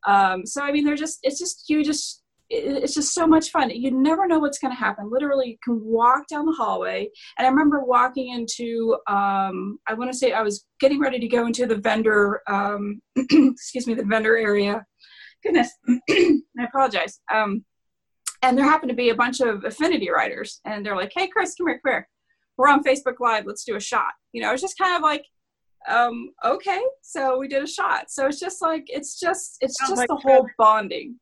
Um, so I mean, they're just it's just you just it's just so much fun. You never know what's going to happen. Literally, you can walk down the hallway. And I remember walking into, um, I want to say I was getting ready to go into the vendor, um, excuse me, the vendor area. Goodness, I apologize. Um, and there happened to be a bunch of affinity writers. And they're like, hey, Kris, come here, come here. We're on Facebook Live. Let's do a shot. You know, it's just kind of like, um, okay. So we did a shot. So it's just like, it's just, it's Sounds just like the whole bonding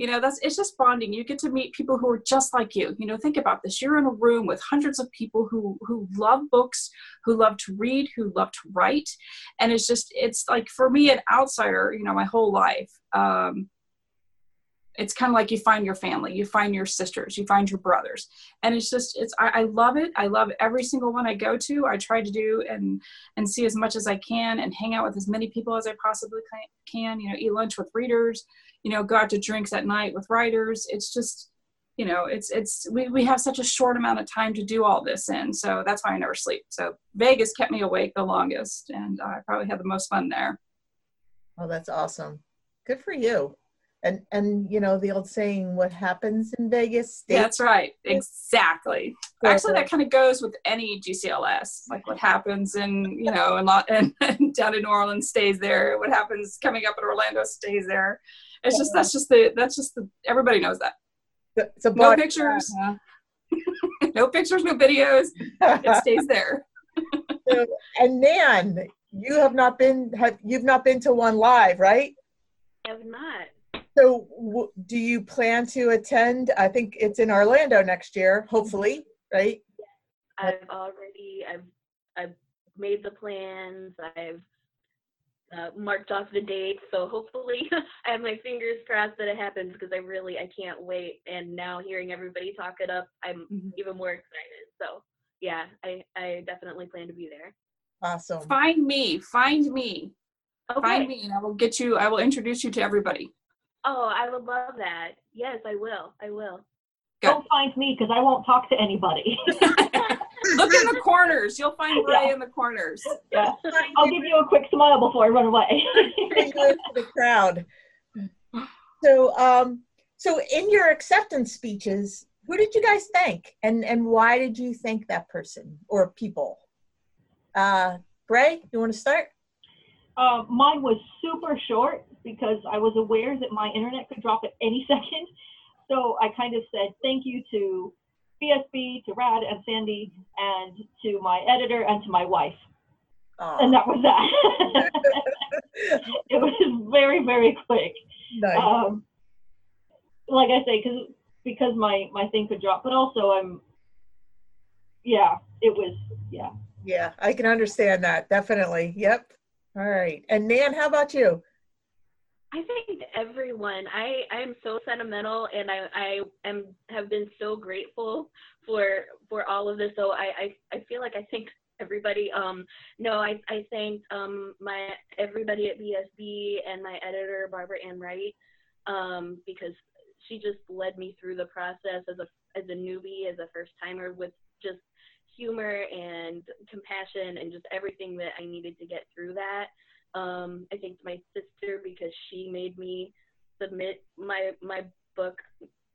you know that's it's just bonding. You get to meet people who are just like you. You know think about this. You're in a room with hundreds of people who who love books who love to read who love to write. And it's just it's like for me an outsider you know my whole life um it's kind of like you find your family you find your sisters you find your brothers. And it's just it's I, I love it. I love every single one i go to. I try to do and and see as much as i can and hang out with as many people as i possibly can you know eat lunch with readers you know go out to drinks at night with writers. It's just you know it's it's we, we have such a short amount of time to do all this in. So that's why i never sleep. So vegas kept me awake the longest and i probably had the most fun there. Oh that's awesome. Good for you and and you know the old saying what happens in vegas stays that's right. exactly. So- actually that kind of goes with any gcls like what happens in you know in lot and, down in new orleans stays there. What happens coming up in orlando stays there. It's just that's just the that's just the everybody knows that. It's a no body- pictures. Uh-huh. No pictures no videos. It stays there. So, and Nan, you have not been have you've not been to one live, right? I have not. So, w- do you plan to attend? I think it's in Orlando next year, hopefully, right? I've already I've I've made the plans. I've uh, marked off the dates. So hopefully, I have my fingers crossed that it happens because I really I can't wait. And now hearing everybody talk it up, I'm Mhm. even more excited. So yeah, I I definitely plan to be there. Awesome. find me find me Okay. find me and i will get you i will introduce you to everybody Oh, I would love that. Yes, I will. I will. Good. Don't find me because I won't talk to anybody. look in the corners you'll find Brey Yeah. in the corners yeah. I'll give you a quick smile before I run away. Into the crowd. So, um, so in your acceptance speeches, who did you guys thank, and and why did you thank that person or people? Uh, Brey, you want to start? Uh, mine was super short because I was aware that my internet could drop at any second. So I kind of said thank you to BSB, to Rad and Sandy, and to my editor and to my wife. And that was that. it was very, very quick. nice. Um, like I say, because because my my thing could drop, but also I'm. Yeah, it was. Yeah. yeah, I can understand that. Definitely. Yep. All right. And Nan, how about you? I think everyone. I I am so sentimental, and I I am have been so grateful for for all of this. So I I, I feel like I think everybody. Um, no, I I thanked um my everybody at BSB and my editor Barbara Ann Wright, um because she just led me through the process as a as a newbie, as a first timer with just humor and compassion and just everything that I needed to get through that. Um, I thanked my sister because she made me submit my my book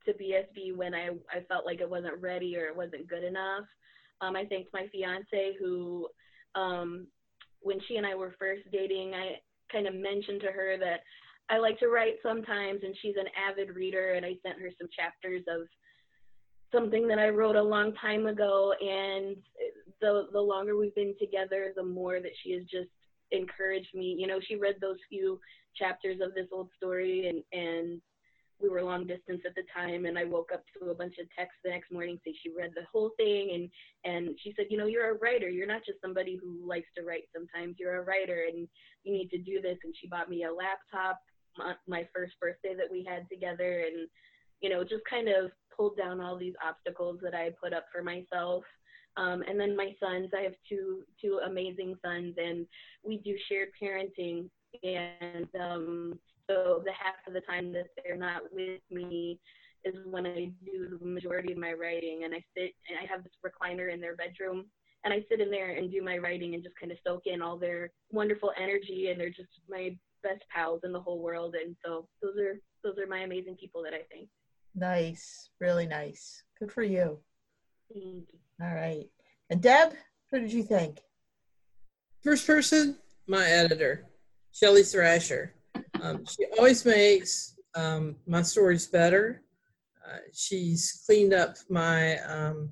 to BSB when I, I felt like it wasn't ready or it wasn't good enough. Um, I thanked my fiance who, um, when she and I were first dating, I kind of mentioned to her that I like to write sometimes, and she's an avid reader, and I sent her some chapters of something that I wrote a long time ago, and the the longer we've been together, the more that she has just encouraged me. You know, she read those few chapters of this old story, and and we were long distance at the time, and I woke up to a bunch of texts the next morning saying she read the whole thing, and and she said, you know, you're a writer. You're not just somebody who likes to write. Sometimes you're a writer, and you need to do this. And she bought me a laptop my, my first birthday that we had together, and you know, just kind of pulled down all these obstacles that I put up for myself. Um, and then my sons, I have two two amazing sons, and we do shared parenting. And um, so the half of the time that they're not with me is when I do the majority of my writing. And I sit and I have this recliner in their bedroom, and I sit in there and do my writing and just kind of soak in all their wonderful energy. And they're just my best pals in the whole world. And so those are those are my amazing people that I think. Nice. Really nice. Good for you. Thank you. All right. And Deb, what did you think? First person, my editor, Shelley Thrasher. Um, she always makes um, my stories better. Uh, she's cleaned up my um,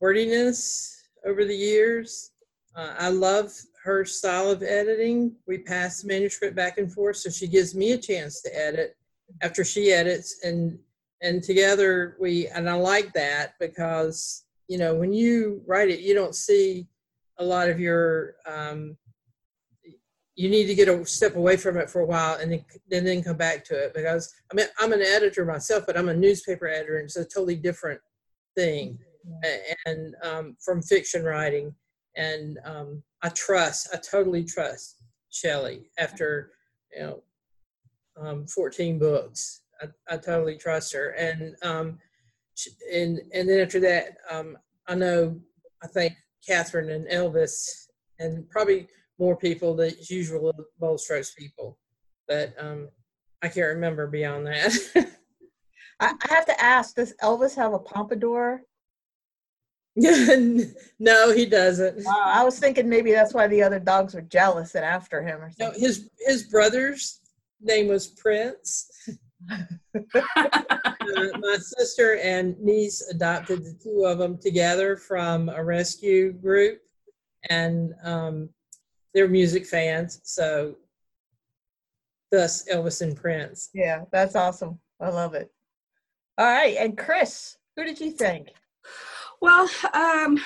wordiness over the years. Uh, I love her style of editing. We pass the manuscript back and forth, so she gives me a chance to edit after she edits, and and together we and I like that because you know when you write it, you don't see a lot of your um, you need to get a step away from it for a while and then and then come back to it because I mean I'm an editor myself, but I'm a newspaper editor, and it's a totally different thing, and um, from fiction writing, and um, I trust, I totally trust Shelley after you know um, 14 books. I, I totally trust her, and um, and and then after that, um, I know I think Catherine and Elvis, and probably more people that usual bold strokes people, but um, I can't remember beyond that. I, I have to ask, does Elvis have a pompadour? no, he doesn't. Wow, I was thinking maybe that's why the other dogs were jealous and after him or No, his his brother's name was Prince. Uh, my sister and niece adopted the two of them together from a rescue group, and um, they're music fans. So, thus Elvis and Prince. yeah, that's awesome. I love it. All right, and Kris, who did you think? Well, um,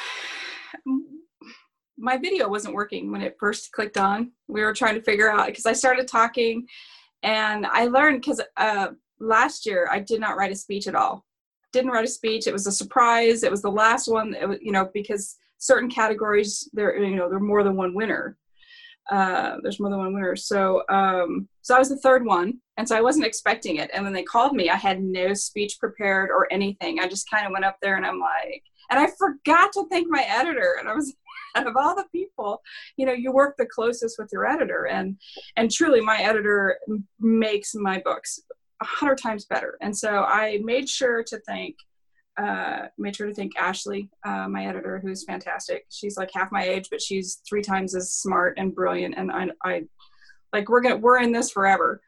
my video wasn't working when it first clicked on. We were trying to figure out because I started talking, and I learned because uh, last year I did not write a speech at all. Didn't write a speech. It was a surprise. It was the last one. It was, you know, because certain categories there, you know, there are more than one winner. Uh, there's more than one winner. So, um, so I was the third one, and so I wasn't expecting it. And when they called me, I had no speech prepared or anything. I just kind of went up there, and I'm like, and I forgot to thank my editor. And I was, out of all the people, you know, you work the closest with your editor, and and truly, my editor makes my books a hundred times better. And so I made sure to thank uh, made sure to thank Ashley, uh, my editor, who's fantastic. She's like half my age, but she's three times as smart and brilliant. And I, I like we're gonna we're in this forever.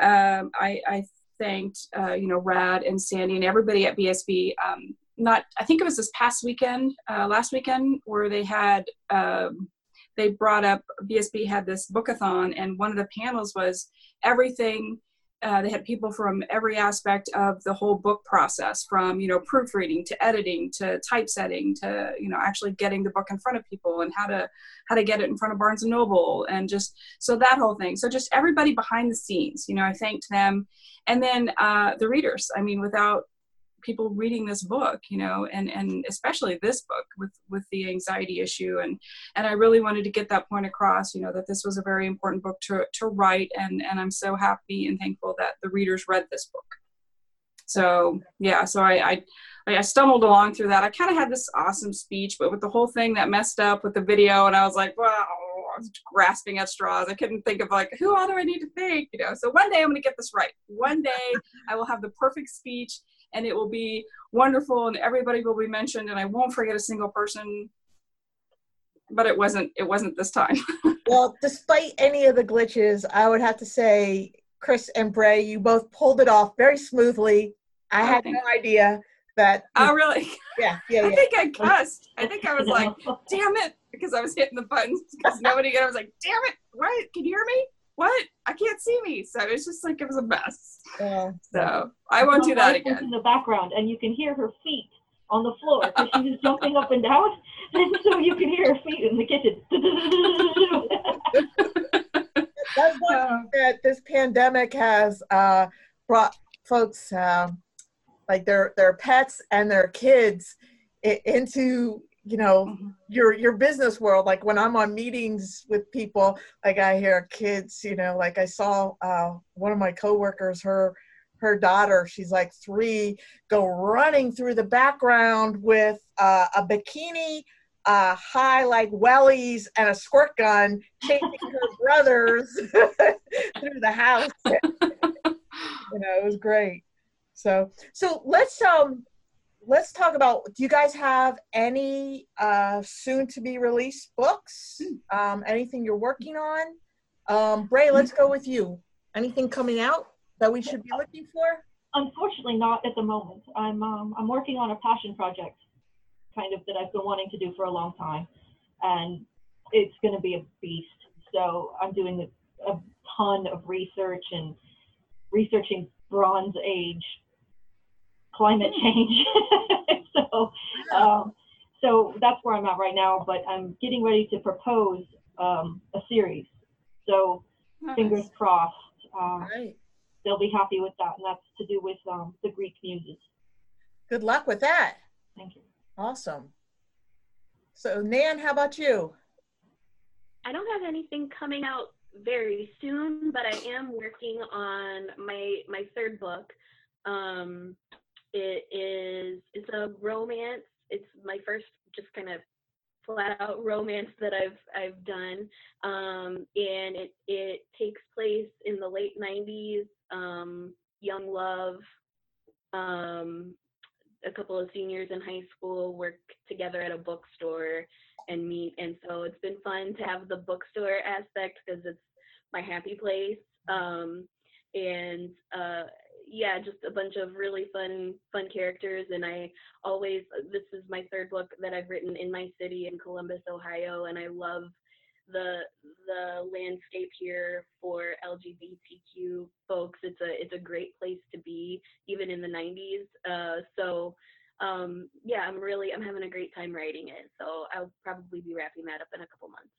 Um, I, I thanked uh, you know Rad and Sandy and everybody at BSB. Um, not I think it was this past weekend, uh, last weekend, where they had um, they brought up BSB had this bookathon, and one of the panels was everything uh, they had people from every aspect of the whole book process from you know proofreading to editing to typesetting to you know actually getting the book in front of people and how to how to get it in front of barnes and noble and just so that whole thing. So just everybody behind the scenes you know i thanked them. And then uh, the readers i mean without people reading this book you know and and especially this book with with the anxiety issue and and i really wanted to get that point across you know that this was a very important book to to write and and i'm so happy and thankful that the readers read this book so yeah so i i I stumbled along through that. I kind of had this awesome speech, but with the whole thing that messed up with the video, and I was like, wow, I was grasping at straws. I couldn't think of like, who all do I need to thank? You know, so one day I'm going to get this right. One day I will have the perfect speech and it will be wonderful and everybody will be mentioned and I won't forget a single person. But it wasn't it wasn't this time. well, despite any of the glitches, I would have to say Kris and Brey, you both pulled it off very smoothly. I oh, had no idea that Oh really? Yeah, yeah, yeah. I think I cussed. I think I was like, damn it, because I was hitting the buttons because nobody I was like, damn it, what? Can you hear me? What? I can't see me. So it's just like it was a mess. Yeah. So I won't do that again. In the background, and you can hear her feet on the floor because she was jumping up and down, and so you can hear her feet in the kitchen. That's one um, that this pandemic has uh, brought folks, uh, like their their pets and their kids, into you know mm-hmm. your your business world like when i'm on meetings with people like i hear kids you know like i saw uh, one of my coworkers her her daughter she's like three go running through the background with uh, a bikini uh, high like wellies and a squirt gun chasing her brothers through the house you know it was great so so let's um let's talk about do you guys have any uh, soon to be released books? Hmm. um, anything you're working on? Um, brey let's go with you. Anything coming out that we should be looking for? Unfortunately not at the moment. I'm um, i'm working on a passion project kind of that i've been wanting to do for a long time. And it's going to be a beast. So i'm doing a, a ton of research and researching bronze age climate hmm. change. so, um, so that's where I'm at right now. But I'm getting ready to propose um, a series. So, nice. fingers crossed. Uh, right. They'll be happy with that, and that's to do with um, the Greek muses. Good luck with that. Thank you. Awesome. So, Nan, how about you? I don't have anything coming out very soon, but I am working on my my third book. Um, it is it's a romance. It's my first just kind of flat out romance that I've I've done, um, and it it takes place in the late '90s. Um, young love. Um, a couple of seniors in high school work together at a bookstore and meet, and so it's been fun to have the bookstore aspect because it's my happy place. Um, and uh, yeah, just a bunch of really fun, fun characters. And I always, this is my third book that I've written in my city in Columbus, Ohio, and I love the the landscape here for LGBTQ folks. It's a it's a great place to be, even in the 90s. Uh, so um, yeah, I'm really I'm having a great time writing it. So I'll probably be wrapping that up in a couple months.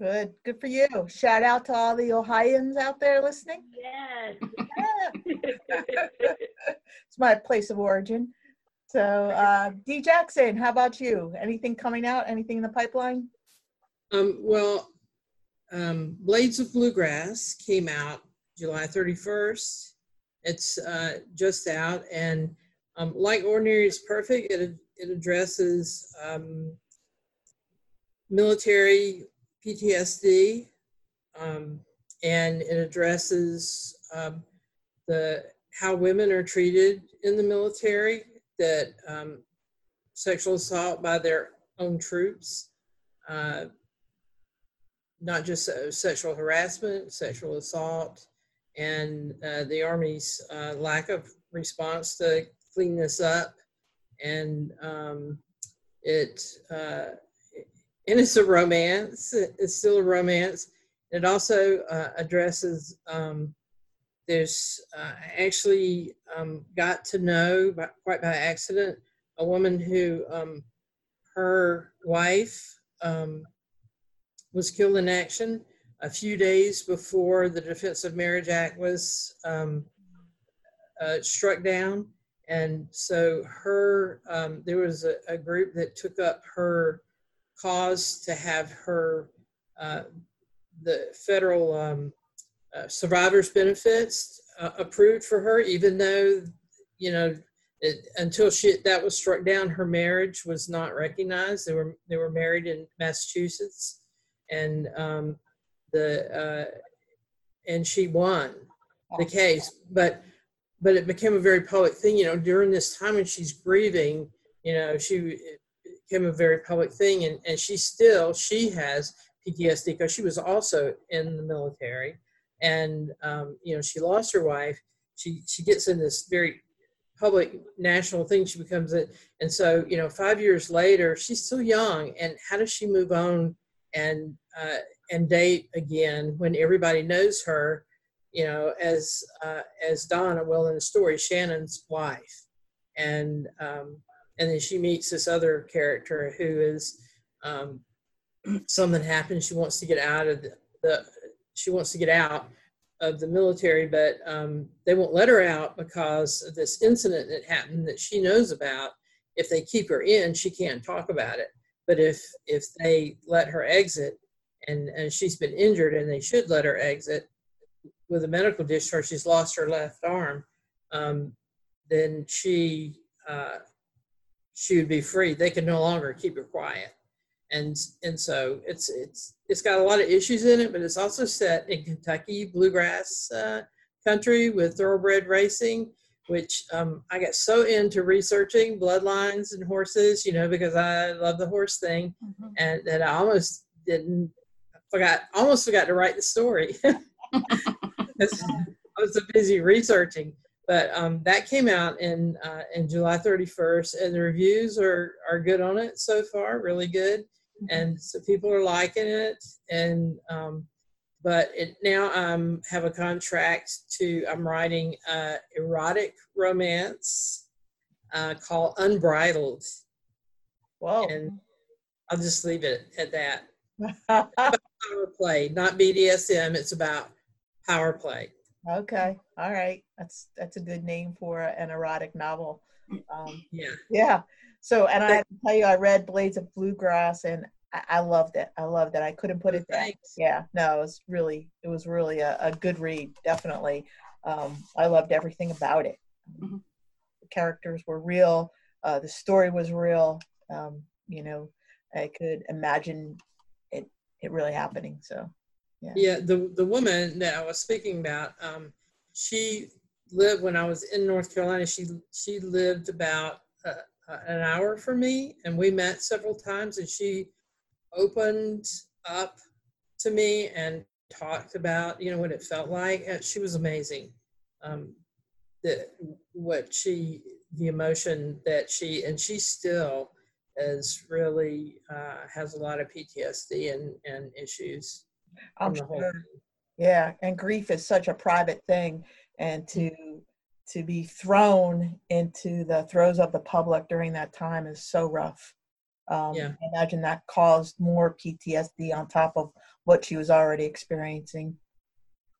Good. Good for you. Shout out to all the Ohioans out there listening. Yes. it's my place of origin. So, uh, D. Jackson, how about you? Anything coming out? Anything in the pipeline? Um, well, um, Blades of Bluegrass came out July 31st. It's uh, just out, and um, like Ordinary is Perfect, it, it addresses um, military PTSD, um, and it addresses um, the how women are treated in the military, that um, sexual assault by their own troops, uh, not just uh, sexual harassment, sexual assault, and uh, the Army's uh, lack of response to clean this up. And um, it, uh, and it's a romance, it's still a romance. It also uh, addresses, um, there's uh, actually um, got to know by, quite by accident a woman who um, her wife um, was killed in action a few days before the Defense of Marriage Act was um, uh, struck down. And so her, um, there was a, a, group that took up her cause to have her, uh, the federal um, uh, survivors benefits uh, approved for her, even though, you know, it, until she that was struck down, her marriage was not recognized. They were they were married in Massachusetts, and um, the uh, and she won the case. But but it became a very public thing. You know, during this time when she's grieving, you know, she became a very public thing, and and she still she has PTSD because she was also in the military, and um, you know she lost her wife. She she gets in this very public national thing. She becomes it. And so you know five years later she's still young. And how does she move on and uh, and date again when everybody knows her you know as uh, as donna well in the story shannon's wife. And um, and then she meets this other character who is um, something happens she wants to get out of the, the she wants to get out of the military, but um, they won't let her out because of this incident that happened that she knows about. If they keep her in, she can't talk about it. But if if they let her exit, and and she's been injured, and they should let her exit with a medical discharge, she's lost her left arm, um, then she uh, she would be free. They can no longer keep her quiet and and so it's it's it's got a lot of issues in it, but it's also set in Kentucky bluegrass uh, country with thoroughbred racing, which um, I got so into researching bloodlines and horses, you know, because I love the horse thing, mm-hmm. and that I almost didn't forgot almost forgot to write the story. I was so busy researching, but um, that came out in uh, in July 31st, and the reviews are are good on it so far, really good. And so people are liking it and um, but it now i'm have a contract to i'm writing a erotic romance uh, called unbridled. Whoa. and i'll just leave it at that. Power play not bdsm it's about power play okay all right that's that's a good name for an erotic novel um, yeah yeah so, and I have to tell you, I read Blades of Bluegrass, and I, I loved it. I loved it. I couldn't put it down. Yeah, no, it was really, it was really a, a good read. Definitely, um, I loved everything about it. Mm-hmm. The characters were real. Uh, the story was real. Um, you know, I could imagine it, it really happening. So, yeah. Yeah, the the woman that I was speaking about, um, she lived when I was in North Carolina. She she lived about uh, uh, an hour from me, and we met several times. And she opened up to me and talked about you know what it felt like. And she was amazing. Um, the what she the emotion that she and she still is really uh, has a lot of PTSD and and issues. I'm sure. Yeah, and grief is such a private thing, and to to be thrown into the throes of the public during that time is so rough. Um, yeah. I imagine that caused more PTSD on top of what she was already experiencing.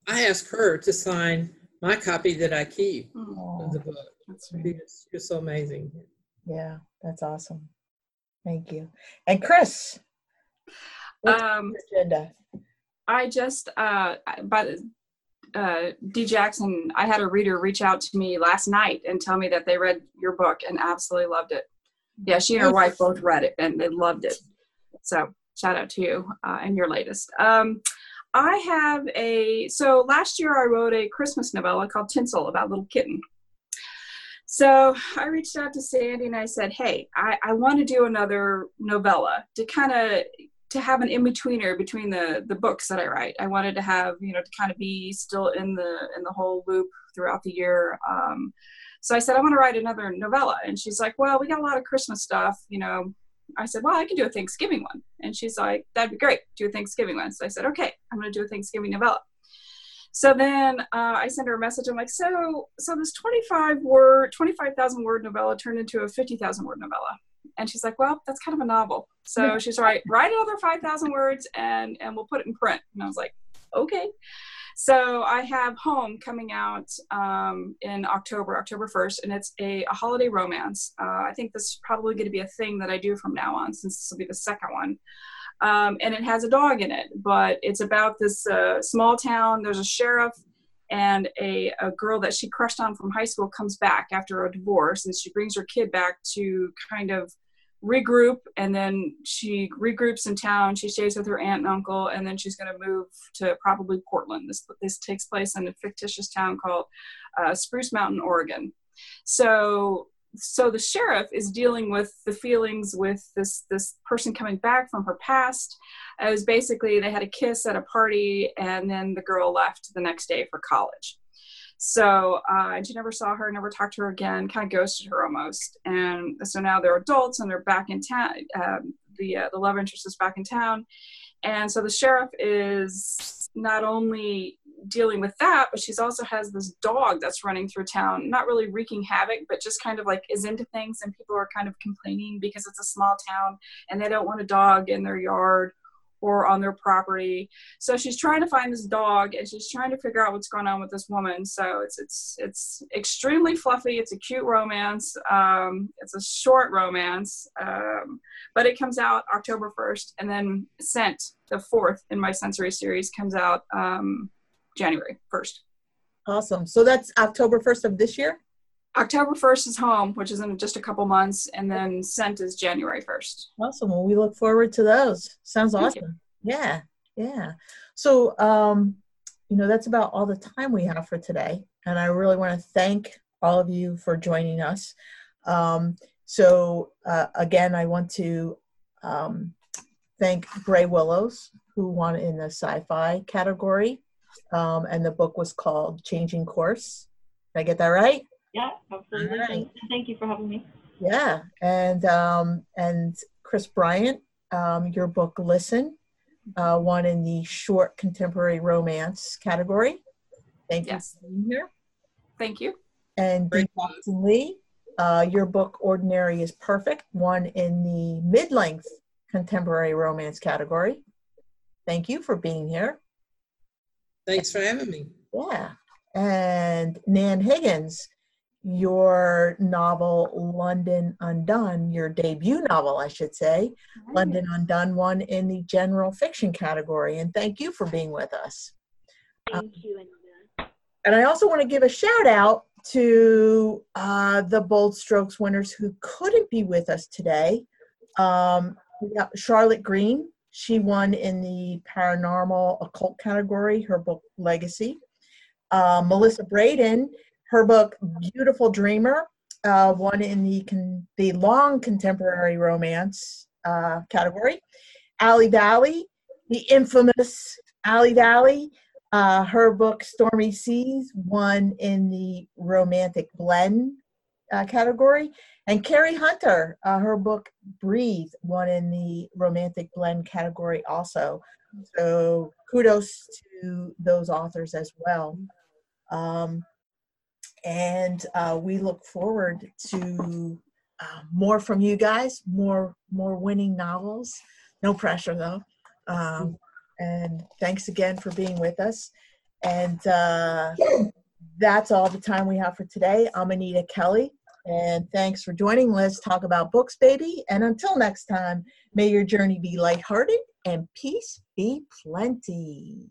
I asked her to sign my copy that I keep oh, of the book. That's because you're so amazing. Yeah, that's awesome. Thank you. And Kris, um, agenda? I just uh, by uh, D. Jackson, I had a reader reach out to me last night and tell me that they read your book and absolutely loved it. Yeah, she and her wife both read it and they loved it. So shout out to you uh, and your latest. Um, I have a, so last year I wrote a Christmas novella called Tinsel about little kitten. So I reached out to Sandy and I said, hey, I, I want to do another novella to kind of to have an in-betweener between the the books that I write. I wanted to have, you know, to kind of be still in the in the whole loop throughout the year. Um, so I said, I want to write another novella. And she's like, Well, we got a lot of Christmas stuff, you know. I said, Well, I can do a Thanksgiving one. And she's like, That'd be great. Do a Thanksgiving one. So I said, Okay, I'm going to do a Thanksgiving novella. So then uh, I sent her a message. I'm like, so so this 25 word, 25,000 word novella turned into a 50,000 word novella. And she's like, well, that's kind of a novel. So she's right, write another 5,000 words and and we'll put it in print. And I was like, okay. So I have Home coming out um, in October, October 1st, and it's a, a holiday romance. Uh, I think this is probably going to be a thing that I do from now on, since this will be the second one. Um, and it has a dog in it, but it's about this uh, small town. There's a sheriff and a, a girl that she crushed on from high school comes back after a divorce, and she brings her kid back to kind of regroup and then she regroups in town she stays with her aunt and uncle and then she's going to move to probably portland. This, this takes place in a fictitious town called uh, spruce mountain oregon. So so the sheriff is dealing with the feelings with this this person coming back from her past it was basically they had a kiss at a party and then the girl left the next day for college so uh, and she never saw her, never talked to her again, kind of ghosted her almost. And so now they're adults and they're back in town. Um, the uh, the love interest is back in town, and so the sheriff is not only dealing with that, but she's also has this dog that's running through town, not really wreaking havoc, but just kind of like is into things, and people are kind of complaining because it's a small town and they don't want a dog in their yard or on their property. So she's trying to find this dog and she's trying to figure out what's going on with this woman. So it's it's it's extremely fluffy. It's a cute romance. Um, it's a short romance, um, but it comes out October first, and then Scent, the fourth in my sensory series, comes out um, January first. Awesome. So that's October first of this year. October 1st is home, which is in just a couple months, and then Scent is January 1st. Awesome. Well, we look forward to those. Sounds Thank awesome. Yeah, yeah. So, um, you know, that's about all the time we have for today. And I really want to thank all of you for joining us. Um, so, uh, again, I want to um, thank Brey Willows, who won in the sci fi category. Um, and the book was called Changing Course. Did I get that right? Yeah, absolutely. All right. Thank, thank you for having me. Yeah, and um, and Kris Bryant, um, your book "Listen" uh, won in the short contemporary romance category. Thank Yes. you for being here. Thank you. And D. Great. Jackson Leigh, uh, your book "Ordinary is Perfect" won in the mid-length contemporary romance category. Thank you for being here. Thanks for having me. Yeah, and Nan Higgins, your novel "London Undone," your debut novel, I should say. London Undone won in the general fiction category. And thank you for being with us. Thank you, Anita. And I also want to give a shout out to uh, the Bold Strokes winners who couldn't be with us today. Um, Charlotte Greene, she won in the paranormal occult category, her book Legacy. Uh, Melissa Brayden, her book Beautiful Dreamer, uh, in the con- the long contemporary romance uh, category. Ali Vali, the infamous Ali Vali, uh, her book Stormy Seas won in the romantic blend uh, category. And Carrie Hunter, uh, her book Breathe won in the romantic blend category also. So kudos to those authors as well. Um, and uh, we look forward to uh, more from you guys, more more winning novels. No pressure though. Um, and thanks again for being with us. And uh, that's all the time we have for today. I'm Anita Kelly, and thanks for joining. Let's talk about books, baby. And until next time, may your journey be lighthearted and peace be plenty.